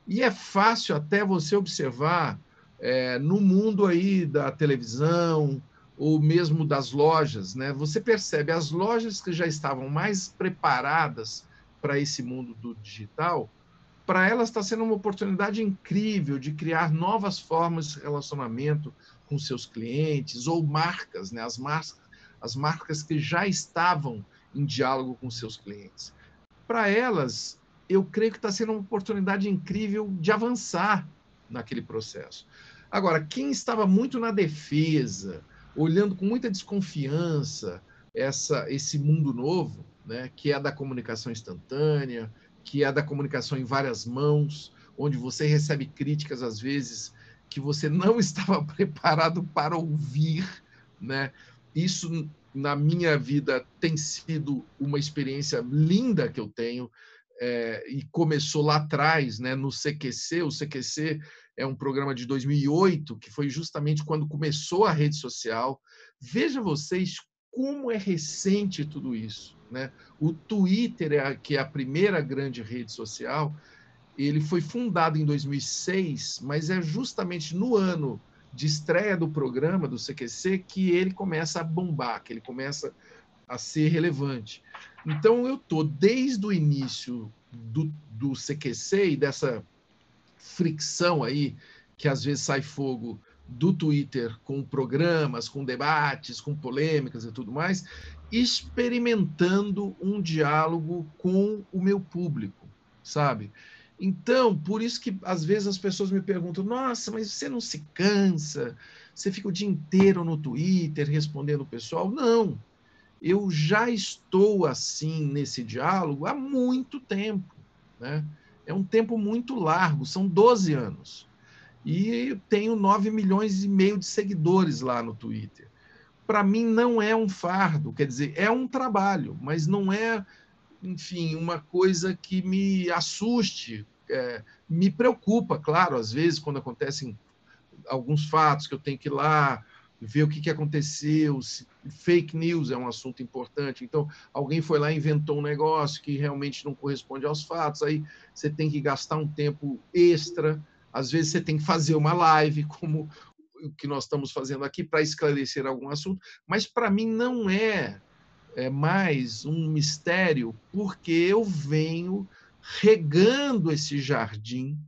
E é fácil até você observar é, no mundo aí da televisão ou mesmo das lojas, né? Você percebe as lojas que já estavam mais preparadas para esse mundo do digital, para elas está sendo uma oportunidade incrível de criar novas formas de relacionamento com seus clientes ou marcas, né? as, marcas, as marcas que já estavam em diálogo com seus clientes. Para elas, eu creio que está sendo uma oportunidade incrível de avançar naquele processo. Agora, quem estava muito na defesa, olhando com muita desconfiança essa, esse mundo novo, né, que é da comunicação instantânea, que é da comunicação em várias mãos, onde você recebe críticas às vezes que você não estava preparado para ouvir, né? Isso na minha vida tem sido uma experiência linda que eu tenho é, e começou lá atrás, né? No CQC, o CQC é um programa de 2008 que foi justamente quando começou a rede social. Veja vocês como é recente tudo isso. Né? O Twitter, é a, que é a primeira grande rede social, ele foi fundado em 2006, mas é justamente no ano de estreia do programa do CQC que ele começa a bombar, que ele começa a ser relevante. Então eu tô desde o início do, do CQC e dessa fricção aí que às vezes sai fogo do Twitter com programas, com debates, com polêmicas e tudo mais, experimentando um diálogo com o meu público, sabe? Então, por isso que às vezes as pessoas me perguntam: nossa, mas você não se cansa? Você fica o dia inteiro no Twitter respondendo o pessoal? Não. eu já estou assim nesse diálogo há muito tempo. Né? É um tempo muito largo, são 12 anos. E tenho 9 milhões e meio de seguidores lá no Twitter. Para mim não é um fardo, quer dizer, é um trabalho, mas não é, enfim, uma coisa que me assuste, é, me preocupa, claro, às vezes quando acontecem alguns fatos que eu tenho que ir lá ver o que, que aconteceu, se, fake news é um assunto importante. Então, alguém foi lá e inventou um negócio que realmente não corresponde aos fatos, aí você tem que gastar um tempo extra, às vezes você tem que fazer uma live, como o que nós estamos fazendo aqui, para esclarecer algum assunto, mas para mim não é, é mais um mistério, porque eu venho regando esse jardim.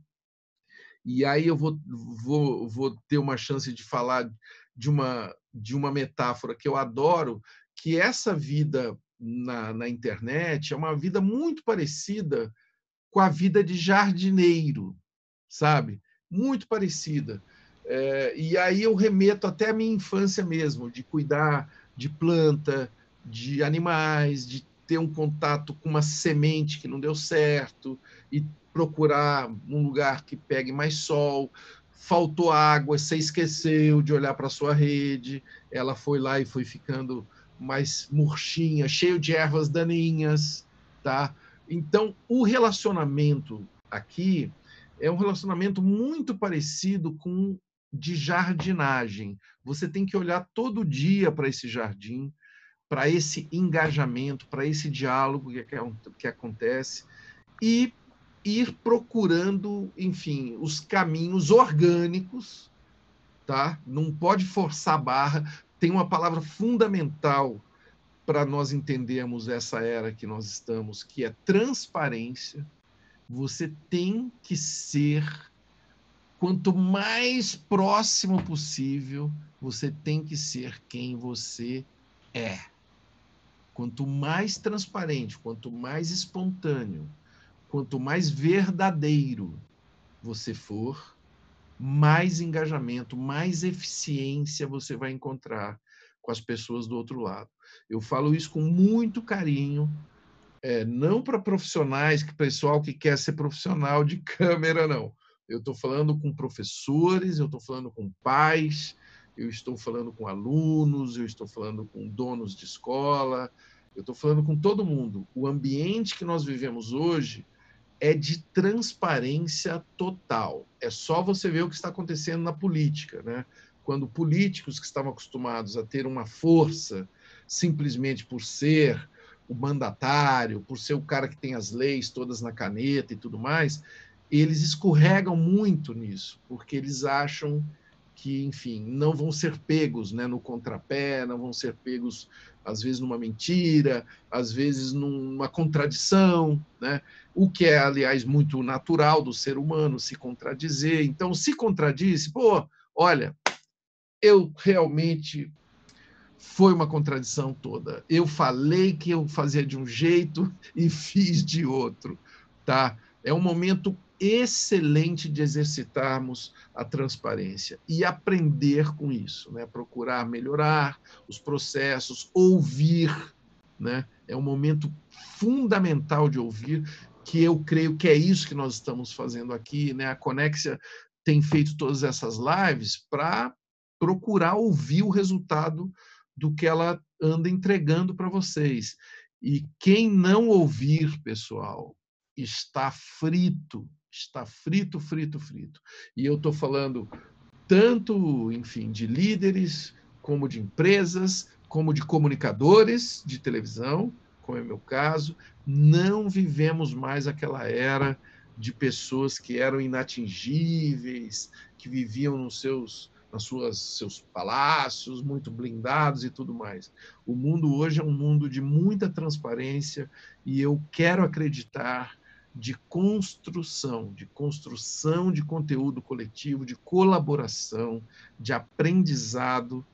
E aí eu vou, vou, vou ter uma chance de falar de uma, de uma metáfora que eu adoro, que essa vida na, na internet é uma vida muito parecida com a vida de jardineiro, sabe? Muito parecida. É, e aí eu remeto até a minha infância mesmo, de cuidar de planta, de animais, de ter um contato com uma semente que não deu certo e procurar um lugar que pegue mais sol, faltou água, você esqueceu de olhar para sua rede, ela foi lá e foi ficando mais murchinha, cheio de ervas daninhas, tá? Então, o relacionamento aqui é um relacionamento muito parecido com de jardinagem. Você tem que olhar todo dia para esse jardim, para esse engajamento, para esse diálogo que, que acontece e ir procurando, enfim, os caminhos orgânicos, tá? Não pode forçar a barra. Tem uma palavra fundamental para nós entendermos essa era que nós estamos, que é transparência. Você tem que ser quanto mais próximo possível, você tem que ser quem você é. Quanto mais transparente, quanto mais espontâneo, quanto mais verdadeiro você for, mais engajamento, mais eficiência você vai encontrar com as pessoas do outro lado. Eu falo isso com muito carinho, é, não para profissionais, que pessoal que quer ser profissional de câmera, não. Eu estou falando com professores, eu estou falando com pais, eu estou falando com alunos, eu estou falando com donos de escola, eu estou falando com todo mundo. O ambiente que nós vivemos hoje é de transparência total. É só você ver o que está acontecendo na política, né? Quando políticos que estavam acostumados a ter uma força simplesmente por ser o mandatário, por ser o cara que tem as leis todas na caneta e tudo mais, eles escorregam muito nisso, porque eles acham que, enfim, não vão ser pegos né, no contrapé, não vão ser pegos, às vezes, numa mentira, às vezes numa contradição, né? o que é, aliás, muito natural do ser humano, se contradizer. Então, se contradiz, pô, olha, eu realmente foi uma contradição toda. Eu falei que eu fazia de um jeito e fiz de outro, tá? É um momento excelente de exercitarmos a transparência e aprender com isso, né? Procurar melhorar os processos, ouvir, né? É um momento fundamental de ouvir que eu creio que é isso que nós estamos fazendo aqui, né? A Conexia tem feito todas essas lives para procurar ouvir o resultado do que ela anda entregando para vocês. E quem não ouvir, pessoal, está frito, está frito, frito, frito. E eu estou falando tanto, enfim, de líderes, como de empresas, como de comunicadores de televisão, como é meu caso, não vivemos mais aquela era de pessoas que eram inatingíveis, que viviam nos seus nas suas seus palácios muito blindados e tudo mais. O mundo hoje é um mundo de muita transparência e eu quero acreditar de construção, de construção de conteúdo coletivo, de colaboração, de aprendizado.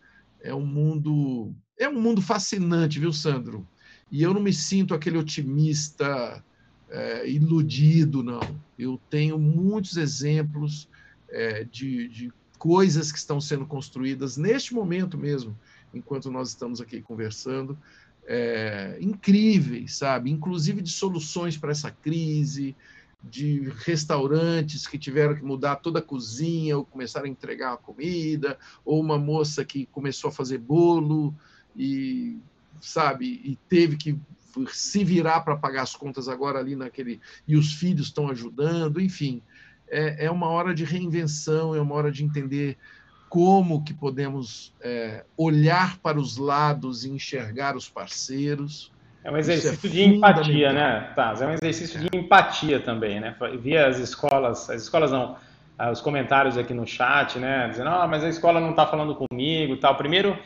É um mundo é um mundo fascinante, viu, Sandro? E eu não me sinto aquele otimista é, iludido, não. Eu tenho muitos exemplos é, de, de coisas que estão sendo construídas neste momento mesmo. enquanto nós estamos aqui conversando, é, incríveis, sabe? Inclusive de soluções para essa crise, de restaurantes que tiveram que mudar toda a cozinha ou começaram a entregar a comida, ou uma moça que começou a fazer bolo e sabe e teve que se virar para pagar as contas agora ali naquele e os filhos estão ajudando, enfim, é, é uma hora de reinvenção, é uma hora de entender como que podemos é, olhar para os lados e enxergar os parceiros é um exercício é de empatia, né, Taz? É um exercício de empatia também, né? Via as escolas, as escolas não, ah, os comentários aqui no chat, né? Dizendo, ah, mas a escola não está falando comigo tal. Primeiro,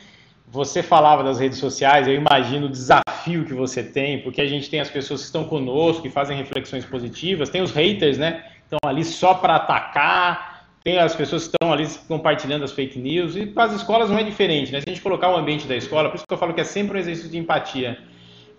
você falava das redes sociais, eu imagino o desafio que você tem, porque a gente tem as pessoas que estão conosco, que fazem reflexões positivas, tem os haters, né? Estão ali só para atacar, tem as pessoas que estão ali compartilhando as fake news, e para as escolas não é diferente, né? Se a gente colocar o ambiente da escola, por isso que eu falo que é sempre um exercício de empatia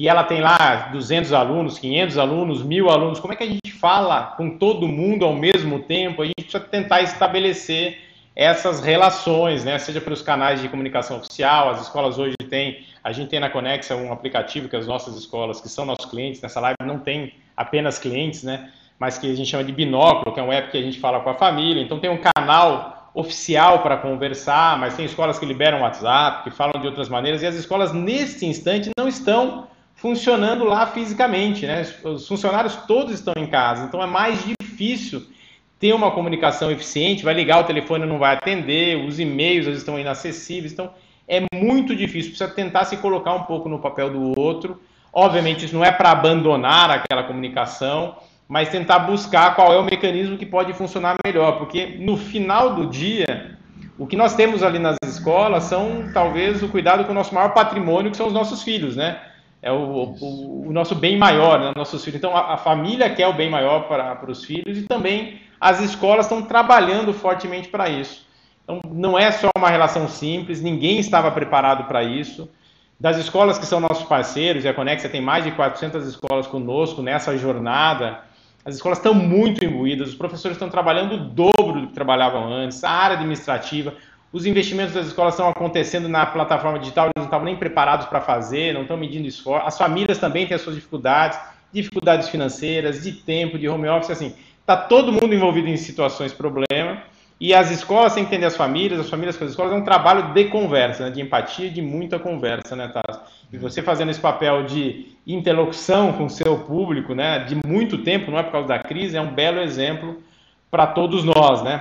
e ela tem lá 200 alunos, 500 alunos, mil alunos, como é que a gente fala com todo mundo ao mesmo tempo? A gente precisa tentar estabelecer essas relações, né? seja pelos canais de comunicação oficial, as escolas hoje têm, a gente tem na Conexa um aplicativo que as nossas escolas, que são nossos clientes, nessa live não tem apenas clientes, né? Mas que a gente chama de binóculo, que é um app que a gente fala com a família, então tem um canal oficial para conversar, mas tem escolas que liberam WhatsApp, que falam de outras maneiras, e as escolas nesse instante não estão funcionando lá fisicamente, né? Os funcionários todos estão em casa, então é mais difícil ter uma comunicação eficiente. Vai ligar o telefone, não vai atender, os e-mails estão inacessíveis, então é muito difícil. Precisa tentar se colocar um pouco no papel do outro. Obviamente, isso não é para abandonar aquela comunicação, mas tentar buscar qual é o mecanismo que pode funcionar melhor, porque no final do dia, o que nós temos ali nas escolas são talvez o cuidado com o nosso maior patrimônio, que são os nossos filhos, né? é o, o, o, nosso bem maior, né, nossos filhos. Então, a, a, família quer o bem maior para, para os filhos e também as escolas estão trabalhando fortemente para isso. Então, não é só uma relação simples, ninguém estava preparado para isso. Das escolas que são nossos parceiros, e a Conexa tem mais de 400 escolas conosco nessa jornada, as escolas estão muito imbuídas, os professores estão trabalhando o dobro do que trabalhavam antes, a área administrativa, os investimentos das escolas estão acontecendo na plataforma digital, eles não estavam nem preparados para fazer, não estão medindo esforço. As famílias também têm as suas dificuldades, dificuldades financeiras, de tempo, de home office, assim. Está todo mundo envolvido em situações problema. E as escolas têm que entender as famílias, as famílias com as escolas, é um trabalho de conversa, né? de empatia e de muita conversa, né, Taz? E você fazendo esse papel de interlocução com o seu público, né, de muito tempo, não é por causa da crise, é um belo exemplo para todos nós, né?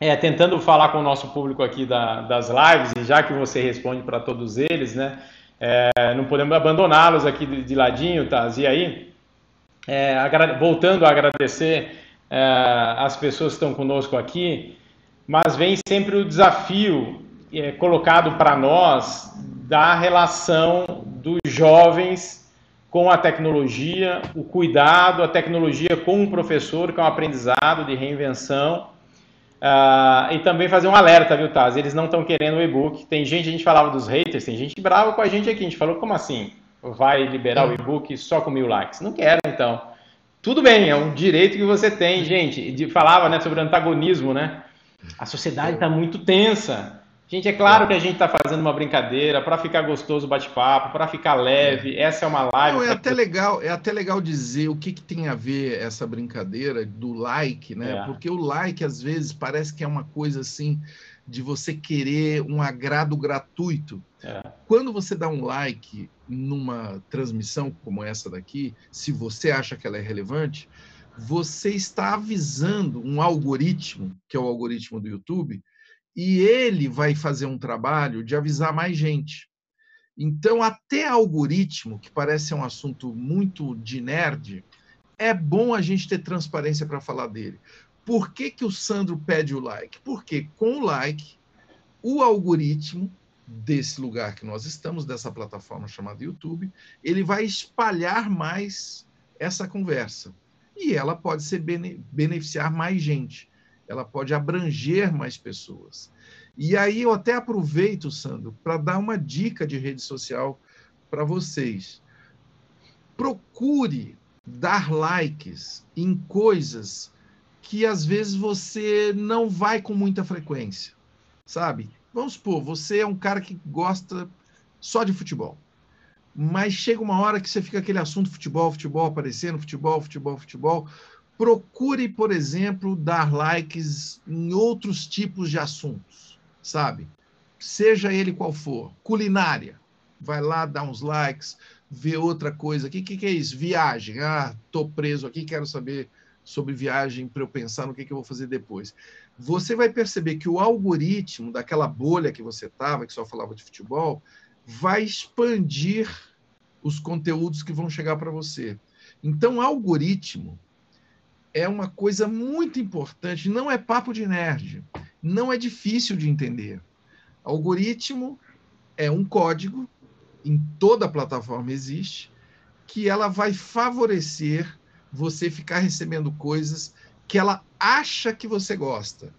é, tentando falar com o nosso público aqui da, das lives, e já que você responde para todos eles, né, é, não podemos abandoná-los aqui de, de, ladinho, Taz. E aí, é, voltando a agradecer as pessoas que estão conosco aqui, mas vem sempre o desafio é, colocado para nós da relação dos jovens com a tecnologia, o cuidado, a tecnologia com o professor, que é um aprendizado de reinvenção Uh, e também fazer um alerta, viu, Taz? Eles não estão querendo o e-book. Tem gente, a gente falava dos haters, tem gente brava com a gente aqui. A gente falou, como assim? Vai liberar o e-book só com mil likes? Não quero, então. Tudo bem, é um direito que você tem, gente. De, falava né, sobre antagonismo, né? A sociedade está muito tensa. Gente, é claro que a gente está fazendo uma brincadeira para ficar gostoso o bate-papo, para ficar leve. Essa é uma live. Não, é até legal, é até legal dizer o que, que tem a ver essa brincadeira do like, né? É. Porque o like às vezes parece que é uma coisa assim de você querer um agrado gratuito. É. Quando você dá um like numa transmissão como essa daqui, se você acha que ela é relevante, você está avisando um algoritmo, que é o algoritmo do YouTube, e ele vai fazer um trabalho de avisar mais gente. Então, até algoritmo, que parece um assunto muito de nerd, é bom a gente ter transparência para falar dele. Por que, que o Sandro pede o like? Porque com o like, o algoritmo desse lugar que nós estamos, dessa plataforma chamada YouTube, ele vai espalhar mais essa conversa. E ela pode ser beneficiar mais gente ela pode abranger mais pessoas. E aí eu até aproveito, Sandro, para dar uma dica de rede social para vocês. Procure dar likes em coisas que às vezes você não vai com muita frequência, sabe? Vamos supor, você é um cara que gosta só de futebol. Mas chega uma hora que você fica aquele assunto futebol, futebol aparecendo, futebol, futebol, futebol. Procure, por exemplo, dar likes em outros tipos de assuntos, sabe? Seja ele qual for. Culinária. Vai lá, dá uns likes, vê outra coisa. O que, que, que é isso? Viagem. Ah, tô preso aqui, quero saber sobre viagem para eu pensar no que, que eu vou fazer depois. Você vai perceber que o algoritmo daquela bolha que você estava, que só falava de futebol, vai expandir os conteúdos que vão chegar para você. Então, algoritmo é uma coisa muito importante, não é papo de nerd, não é difícil de entender. Algoritmo é um código, em toda plataforma existe, que ela vai favorecer você ficar recebendo coisas que ela acha que você gosta.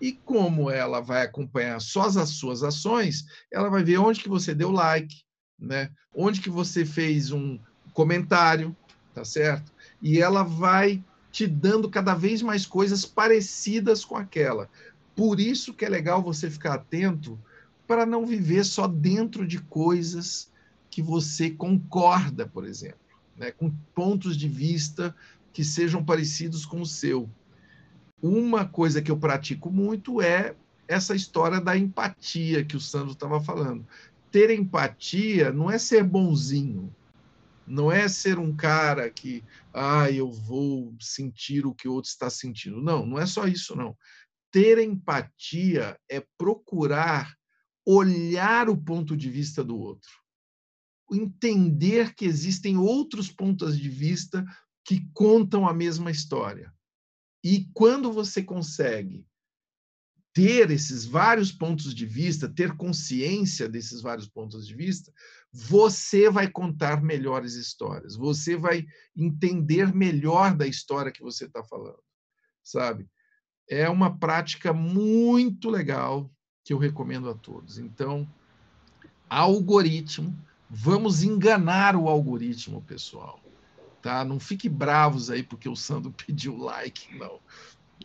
E como ela vai acompanhar só as suas ações, ela vai ver onde que você deu like, né? Onde que você fez um comentário, tá certo? E ela vai te dando cada vez mais coisas parecidas com aquela. Por isso que é legal você ficar atento para não viver só dentro de coisas que você concorda, por exemplo, né? com pontos de vista que sejam parecidos com o seu uma coisa que eu pratico muito é essa história da empatia que o Sandro estava falando. Ter empatia não é ser bonzinho, não é ser um cara que, ah, eu vou sentir o que o outro está sentindo. Não, não é só isso, não. Ter empatia é procurar olhar o ponto de vista do outro, entender que existem outros pontos de vista que contam a mesma história. E quando você consegue ter esses vários pontos de vista, ter consciência desses vários pontos de vista, você vai contar melhores histórias, você vai entender melhor da história que você está falando, sabe? É uma prática muito legal que eu recomendo a todos. Então, algoritmo, vamos enganar o algoritmo, pessoal tá? Não fique bravos aí porque o Sandro pediu like, não.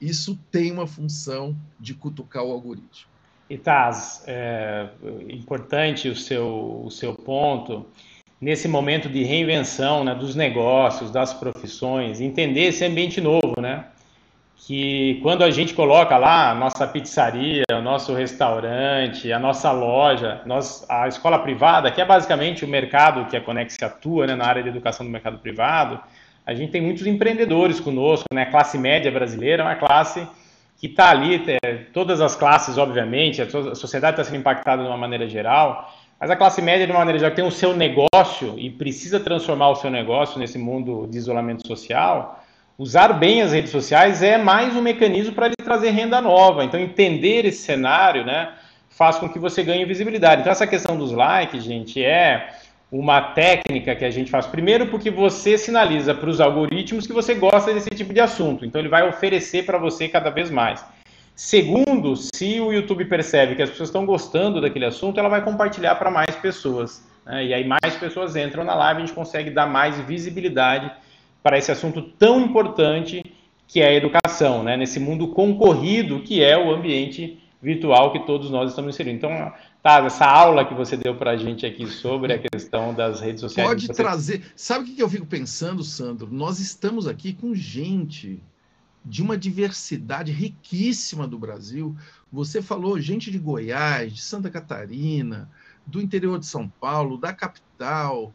Isso tem uma função de cutucar o algoritmo. E é importante o seu, o seu ponto nesse momento de reinvenção né, dos negócios, das profissões, entender esse ambiente novo, né? Que quando a gente coloca lá a nossa pizzaria, o nosso restaurante, a nossa loja, nós, a escola privada, que é basicamente o mercado que a Conex atua né, na área de educação do mercado privado, a gente tem muitos empreendedores conosco, né? A classe média brasileira é uma classe que está ali, é, todas as classes, obviamente, a sociedade está sendo impactada de uma maneira geral, mas a classe média, de uma maneira geral, tem o seu negócio e precisa transformar o seu negócio nesse mundo de isolamento social usar bem as redes sociais é mais um mecanismo para ele trazer renda nova. Então, entender esse cenário, né, faz com que você ganhe visibilidade. Então, essa questão dos likes, gente, é uma técnica que a gente faz. Primeiro, porque você sinaliza para os algoritmos que você gosta desse tipo de assunto. Então, ele vai oferecer para você cada vez mais. Segundo, se o YouTube percebe que as pessoas estão gostando daquele assunto, ela vai compartilhar para mais pessoas. Né? E aí mais pessoas entram na live, a gente consegue dar mais visibilidade para esse assunto tão importante que é a educação, né? nesse mundo concorrido que é o ambiente virtual que todos nós estamos inserindo. Então, tá, essa aula que você deu para a gente aqui sobre a questão das redes sociais. Pode você... trazer. Sabe o que eu fico pensando, Sandro? Nós estamos aqui com gente de uma diversidade riquíssima do Brasil. Você falou gente de Goiás, de Santa Catarina, do interior de São Paulo, da capital,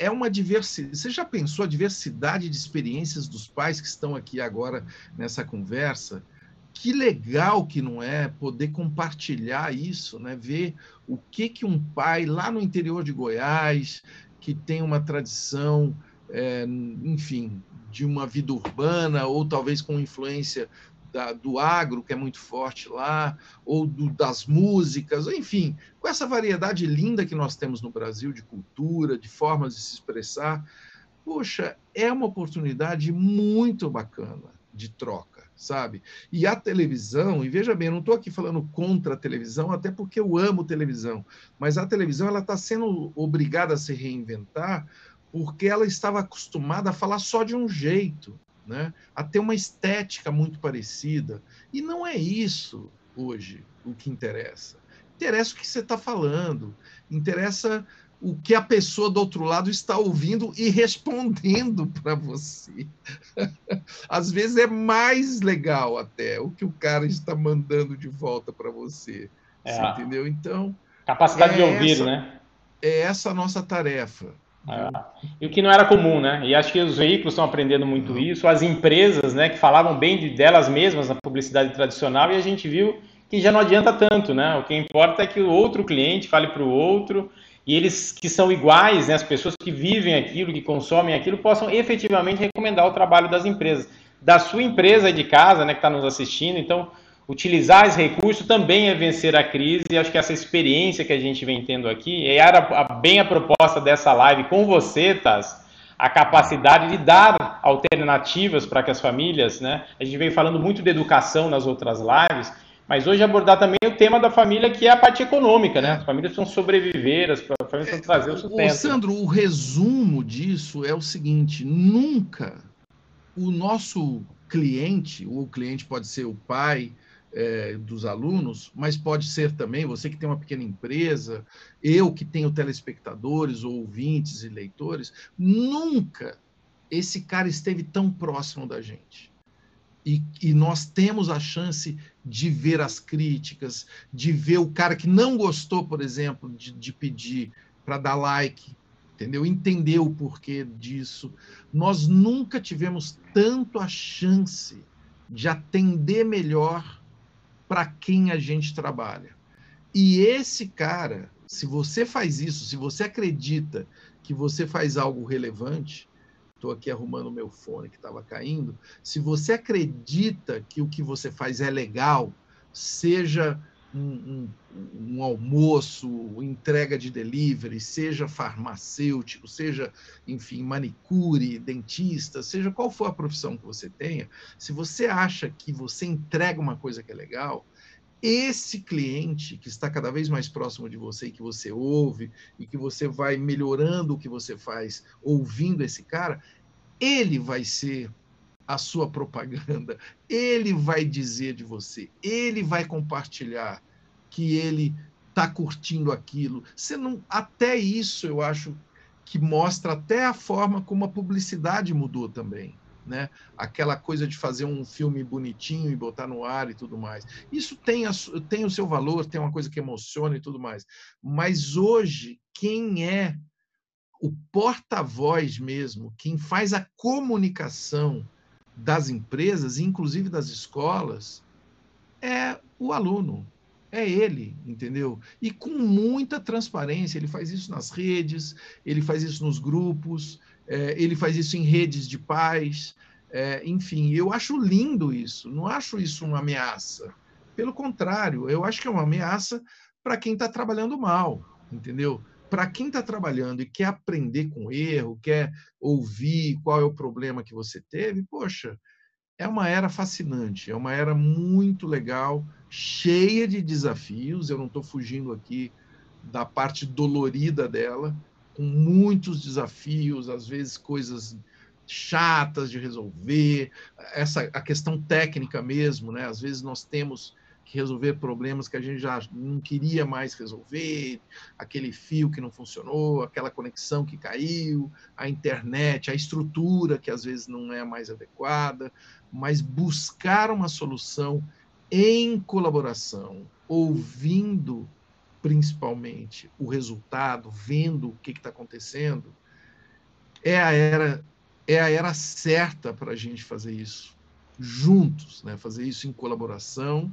é uma diversidade. Você já pensou a diversidade de experiências dos pais que estão aqui agora nessa conversa? Que legal que não é poder compartilhar isso, né? Ver o que que um pai lá no interior de Goiás, que tem uma tradição, é, enfim, de uma vida urbana ou talvez com influência da, do agro, que é muito forte lá, ou do, das músicas, enfim, com essa variedade linda que nós temos no Brasil de cultura, de formas de se expressar, poxa, é uma oportunidade muito bacana de troca, sabe? E a televisão, e veja bem, eu não estou aqui falando contra a televisão, até porque eu amo televisão, mas a televisão ela está sendo obrigada a se reinventar porque ela estava acostumada a falar só de um jeito né? a ter uma estética muito parecida. E não é isso hoje o que interessa. interessa o que você está falando, interessa o que a pessoa do outro lado está ouvindo e respondendo para você. Às vezes é mais legal até o que o cara está mandando de volta para você. É. você. Entendeu? Então. Capacidade é de ouvir, essa, né? É essa a nossa tarefa. É. E o que não era comum, né? E acho que os veículos estão aprendendo muito isso, as empresas, né, que falavam bem de, delas mesmas na publicidade tradicional, e a gente viu que já não adianta tanto, né? O que importa é que o outro cliente fale para o outro e eles que são iguais, né, as pessoas que vivem aquilo, que consomem aquilo, possam efetivamente recomendar o trabalho das empresas. Da sua empresa de casa, né, que está nos assistindo, então utilizar esse recurso também é vencer a crise, e acho que essa experiência que a gente vem tendo aqui, e era bem a proposta dessa live com você, Taz, a capacidade de dar alternativas para que as famílias, né, a gente veio falando muito de educação nas outras lives, mas hoje abordar também o tema da família, que é a parte econômica, né? As famílias precisam sobreviver, as famílias precisam trazer o sustento. Ô, Sandro, o resumo disso é o seguinte: nunca o nosso cliente, ou o cliente pode ser o pai, é, dos alunos, mas pode ser também você que tem uma pequena empresa, eu que tenho telespectadores, ou ouvintes e leitores, nunca esse cara esteve tão próximo da gente. E, e, nós temos a chance de ver as críticas, de ver o cara que não gostou, por exemplo, de, de pedir para dar like, entendeu? Entender o porquê disso. Nós nunca tivemos tanto a chance de atender melhor para quem a gente trabalha. E esse cara, se você faz isso, se você acredita que você faz algo relevante, estou aqui arrumando meu fone que estava caindo. Se você acredita que o que você faz é legal, seja um, um, um, almoço, entrega de delivery, seja farmacêutico, seja, enfim, manicure, dentista, seja qual for a profissão que você tenha, se você acha que você entrega uma coisa que é legal, esse cliente que está cada vez mais próximo de você e que você ouve e que você vai melhorando o que você faz ouvindo esse cara, ele vai ser a sua propaganda, ele vai dizer de você, ele vai compartilhar que ele está curtindo aquilo. Você não, até isso eu acho que mostra até a forma como a publicidade mudou também. Né? Aquela coisa de fazer um filme bonitinho e botar no ar e tudo mais. Isso tem, a, tem o seu valor, tem uma coisa que emociona e tudo mais. Mas hoje, quem é o porta-voz mesmo, quem faz a comunicação das empresas, inclusive das escolas, é o aluno, é ele, entendeu? E com muita transparência, ele faz isso nas redes, ele faz isso nos grupos, é, ele faz isso em redes de pais, é, enfim, eu acho lindo isso, não acho isso uma ameaça. Pelo contrário, eu acho que é uma ameaça para quem está trabalhando mal, entendeu? Para quem está trabalhando e quer aprender com erro, quer ouvir qual é o problema que você teve, poxa, é uma era fascinante, é uma era muito legal, cheia de desafios. Eu não estou fugindo aqui da parte dolorida dela, com muitos desafios, às vezes coisas chatas de resolver, essa a questão técnica mesmo, né? Às vezes nós temos resolver problemas que a gente já não queria mais resolver, aquele fio que não funcionou, aquela conexão que caiu, a internet, a estrutura que às vezes não é mais adequada, mas buscar uma solução em colaboração, ouvindo principalmente o resultado, vendo o que está acontecendo, é a era é a era certa para a gente fazer isso juntos, né? fazer isso em colaboração,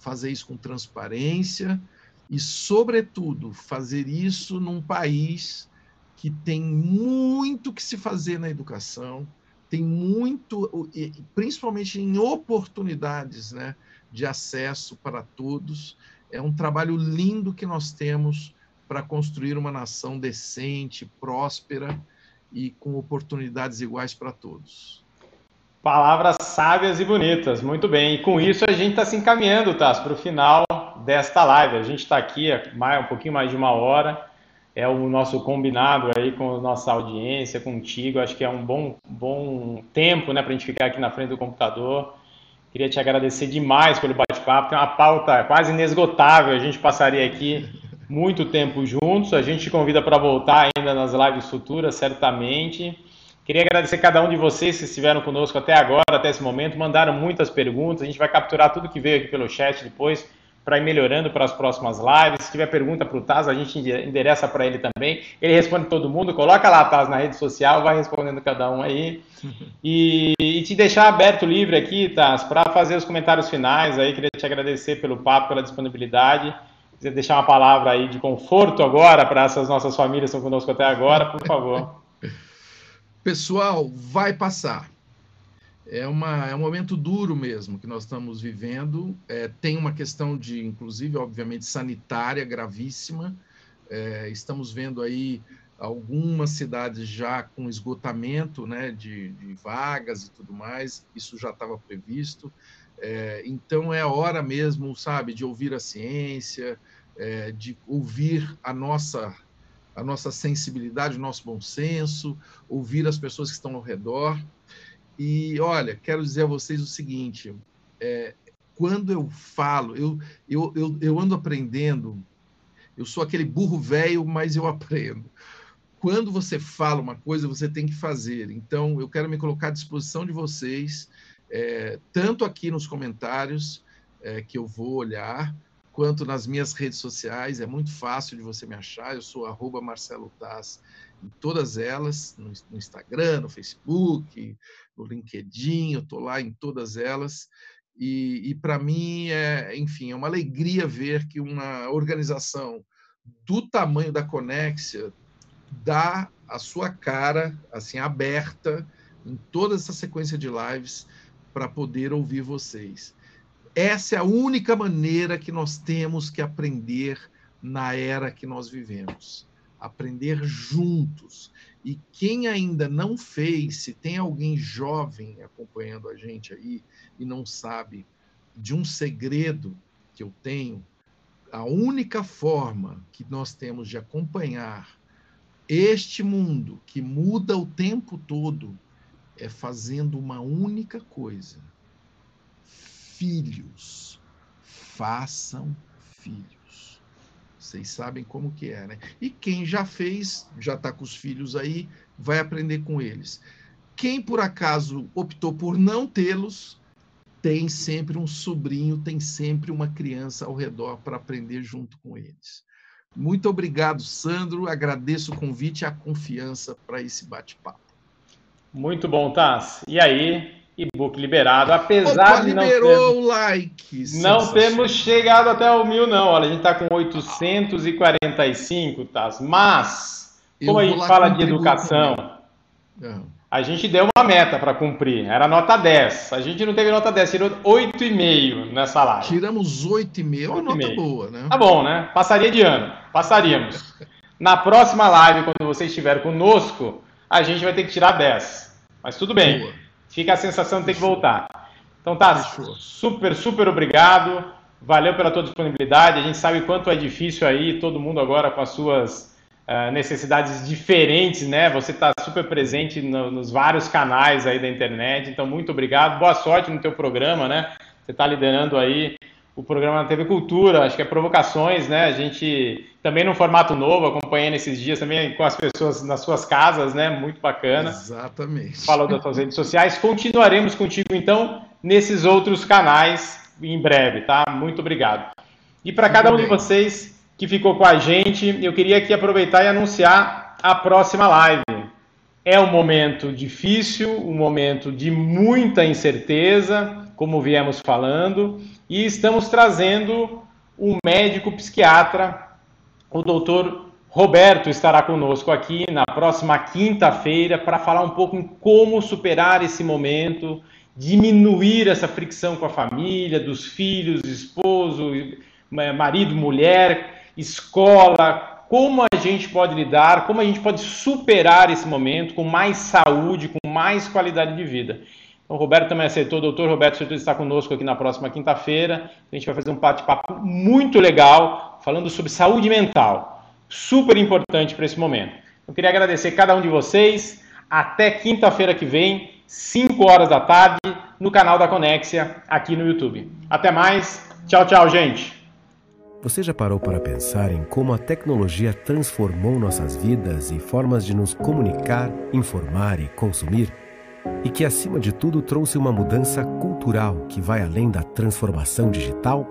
fazer isso com transparência e, sobretudo, fazer isso num país que tem muito que se fazer na educação, tem muito, principalmente em oportunidades né, de acesso para todos. É um trabalho lindo que nós temos para construir uma nação decente, próspera e com oportunidades iguais para todos. Palavras sábias e bonitas, muito bem. E com isso a gente está se encaminhando, Tass, para o final desta live. A gente está aqui há um pouquinho mais de uma hora. É o nosso combinado aí com a nossa audiência, contigo. Acho que é um bom, bom tempo né, para a gente ficar aqui na frente do computador, Queria te agradecer demais pelo bate-papo. Tem uma pauta quase inesgotável. A gente passaria aqui muito tempo juntos. A gente te convida para voltar ainda nas lives futuras, certamente. Queria agradecer cada um de vocês que estiveram conosco até agora, até esse momento. Mandaram muitas perguntas. A gente vai capturar tudo que veio aqui pelo chat depois para ir melhorando para as próximas lives. Se tiver pergunta para o Taz, a gente endereça para ele também. Ele responde todo mundo. Coloca lá, Taz, na rede social, vai respondendo cada um aí. E, e te deixar aberto, livre aqui, Taz, para fazer os comentários finais aí. Queria te agradecer pelo papo, pela disponibilidade quiser deixar uma palavra aí de conforto agora para essas nossas famílias que estão conosco até agora, por favor. Pessoal, vai passar. É, uma, é um momento duro mesmo que nós estamos vivendo. É, tem uma questão de, inclusive, obviamente, sanitária gravíssima. É, estamos vendo aí algumas cidades já com esgotamento né, de, de vagas e tudo mais. Isso já estava previsto. É, então é hora mesmo, sabe, de ouvir a ciência, é, de ouvir a nossa a nossa sensibilidade, o nosso bom senso, ouvir as pessoas que estão ao redor. E olha, quero dizer a vocês o seguinte: é, quando eu falo, eu, eu, eu, eu ando aprendendo, eu sou aquele burro velho, mas eu aprendo. Quando você fala uma coisa, você tem que fazer. Então, eu quero me colocar à disposição de vocês é, tanto aqui nos comentários é, que eu vou olhar, quanto nas minhas redes sociais. É muito fácil de você me achar. Eu sou Marcelo Taz em todas elas, no, no Instagram, no Facebook, no LinkedIn, eu estou lá em todas elas. E, e para mim, é, enfim, é uma alegria ver que uma organização do tamanho da Conexia dá a sua cara, assim, aberta em toda essa sequência de lives para poder ouvir vocês. Essa é a única maneira que nós temos que aprender na era que nós vivemos. Aprender juntos. E quem ainda não fez, se tem alguém jovem acompanhando a gente aí e não sabe de um segredo que eu tenho, a única forma que nós temos de acompanhar este mundo que muda o tempo todo é fazendo uma única coisa: filhos. Façam filhos. Vocês sabem como que é, né? E quem já fez, já está com os filhos aí, vai aprender com eles. Quem por acaso optou por não tê-los, tem sempre um sobrinho, tem sempre uma criança ao redor para aprender junto com eles. Muito obrigado, Sandro. Agradeço o convite e a confiança para esse bate-papo. Muito bom, Taz. E aí, e-book liberado, apesar Opa, de não liberou o like. Não temos chegado até o mil, não. Olha, a gente está com 845, Taz. Mas, como a gente fala de educação, a gente deu uma meta para cumprir. Era nota 10. A gente não teve nota 10, tirou 8,5 nessa live. Tiramos 8,5, é uma nota boa, né? Tá bom, né? Passaria de ano. Passaríamos. Na próxima live, quando você estiver conosco a gente vai ter que tirar 10. Mas tudo bem. Boa. Fica a sensação de ter que voltar. Então tá, super, super obrigado. Valeu pela tua disponibilidade. A gente sabe quanto é difícil aí, todo mundo agora com as suas uh, necessidades diferentes, né? Você está super presente no, nos vários canais aí da internet. Então, muito obrigado. Boa sorte no teu programa, né? Você está liderando aí o programa na TV Cultura, acho que é Provocações, né? A gente também num formato novo, acompanhando esses dias também com as pessoas nas suas casas, né? Muito bacana. Exatamente. Falou das suas redes sociais. Continuaremos contigo então nesses outros canais em breve, tá? Muito obrigado. E para cada um bem. de vocês que ficou com a gente, eu queria aqui aproveitar e anunciar a próxima live. É um momento difícil, um momento de muita incerteza, como viemos falando, e estamos trazendo um médico psiquiatra, o doutor Roberto estará conosco aqui na próxima quinta-feira para falar um pouco em como superar esse momento, diminuir essa fricção com a família, dos filhos, esposo, marido, mulher, escola, como a gente pode lidar, como a gente pode superar esse momento com mais saúde, com mais qualidade de vida. O Roberto também aceitou, o doutor Roberto aceitou estar conosco aqui na próxima quinta-feira. A gente vai fazer um bate-papo muito legal, falando sobre saúde mental. Super importante para esse momento. Eu queria agradecer cada um de vocês. Até quinta-feira que vem, 5 horas da tarde, no canal da Conexia aqui no YouTube. Até mais. Tchau, tchau, gente. Você já parou para pensar em como a tecnologia transformou nossas vidas e formas de nos comunicar, informar e consumir? E que, acima de tudo, trouxe uma mudança cultural que vai além da transformação digital?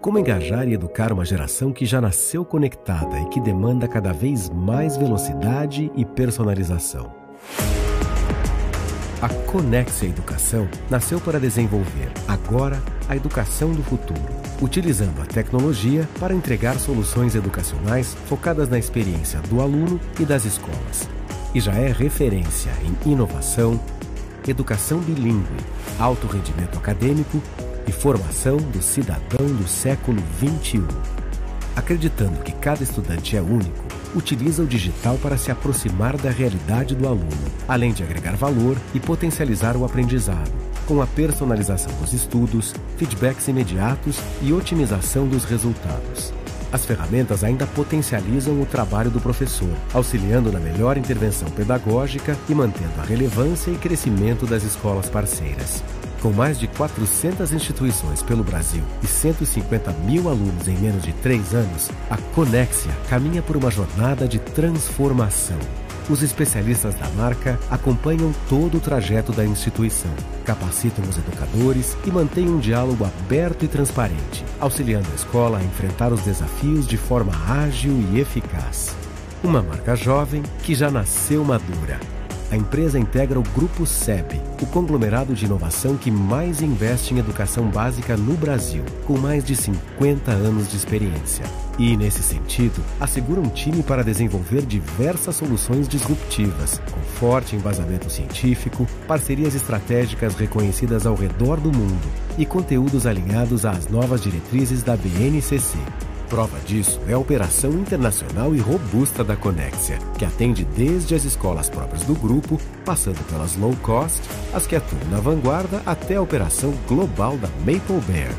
Como engajar e educar uma geração que já nasceu conectada e que demanda cada vez mais velocidade e personalização? A Conexia Educação nasceu para desenvolver, agora, a educação do futuro utilizando a tecnologia para entregar soluções educacionais focadas na experiência do aluno e das escolas. E já é referência em inovação, educação bilíngue, alto rendimento acadêmico e formação do cidadão do século XXI. Acreditando que cada estudante é único, utiliza o digital para se aproximar da realidade do aluno, além de agregar valor e potencializar o aprendizado com a personalização dos estudos, feedbacks imediatos e otimização dos resultados. As ferramentas ainda potencializam o trabalho do professor, auxiliando na melhor intervenção pedagógica e mantendo a relevância e crescimento das escolas parceiras. Com mais de 400 instituições pelo Brasil e 150 mil alunos em menos de três anos, a Conexia caminha por uma jornada de transformação os especialistas da marca acompanham todo o trajeto da instituição, capacitam os educadores e mantêm um diálogo aberto e transparente, auxiliando a escola a enfrentar os desafios de forma ágil e eficaz. Uma marca jovem que já nasceu madura a empresa integra o Grupo SEB, o conglomerado de inovação que mais investe em educação básica no Brasil, com mais de 50 anos de experiência. E, nesse sentido, assegura um time para desenvolver diversas soluções disruptivas, com forte embasamento científico, parcerias estratégicas reconhecidas ao redor do mundo e conteúdos alinhados às novas diretrizes da BNCC. Prova disso é a operação internacional e robusta da Conexia, que atende desde as escolas próprias do grupo, passando pelas low cost, as que atuam na vanguarda, até a operação global da Maple Bear.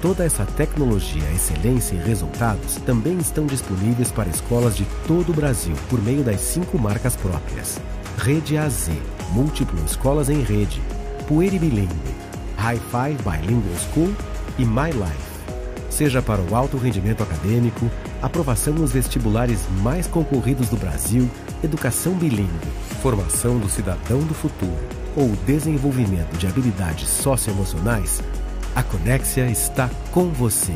Toda essa tecnologia, excelência e resultados também estão disponíveis para escolas de todo o Brasil por meio das cinco marcas próprias: Rede AZ, Múltiplo Escolas em Rede, Pueri Bilingue, Hi-Fi Bilingual School e My Life seja para o alto rendimento acadêmico, aprovação nos vestibulares mais concorridos do Brasil, educação bilíngue, formação do cidadão do futuro ou desenvolvimento de habilidades socioemocionais, a Conexia está com você.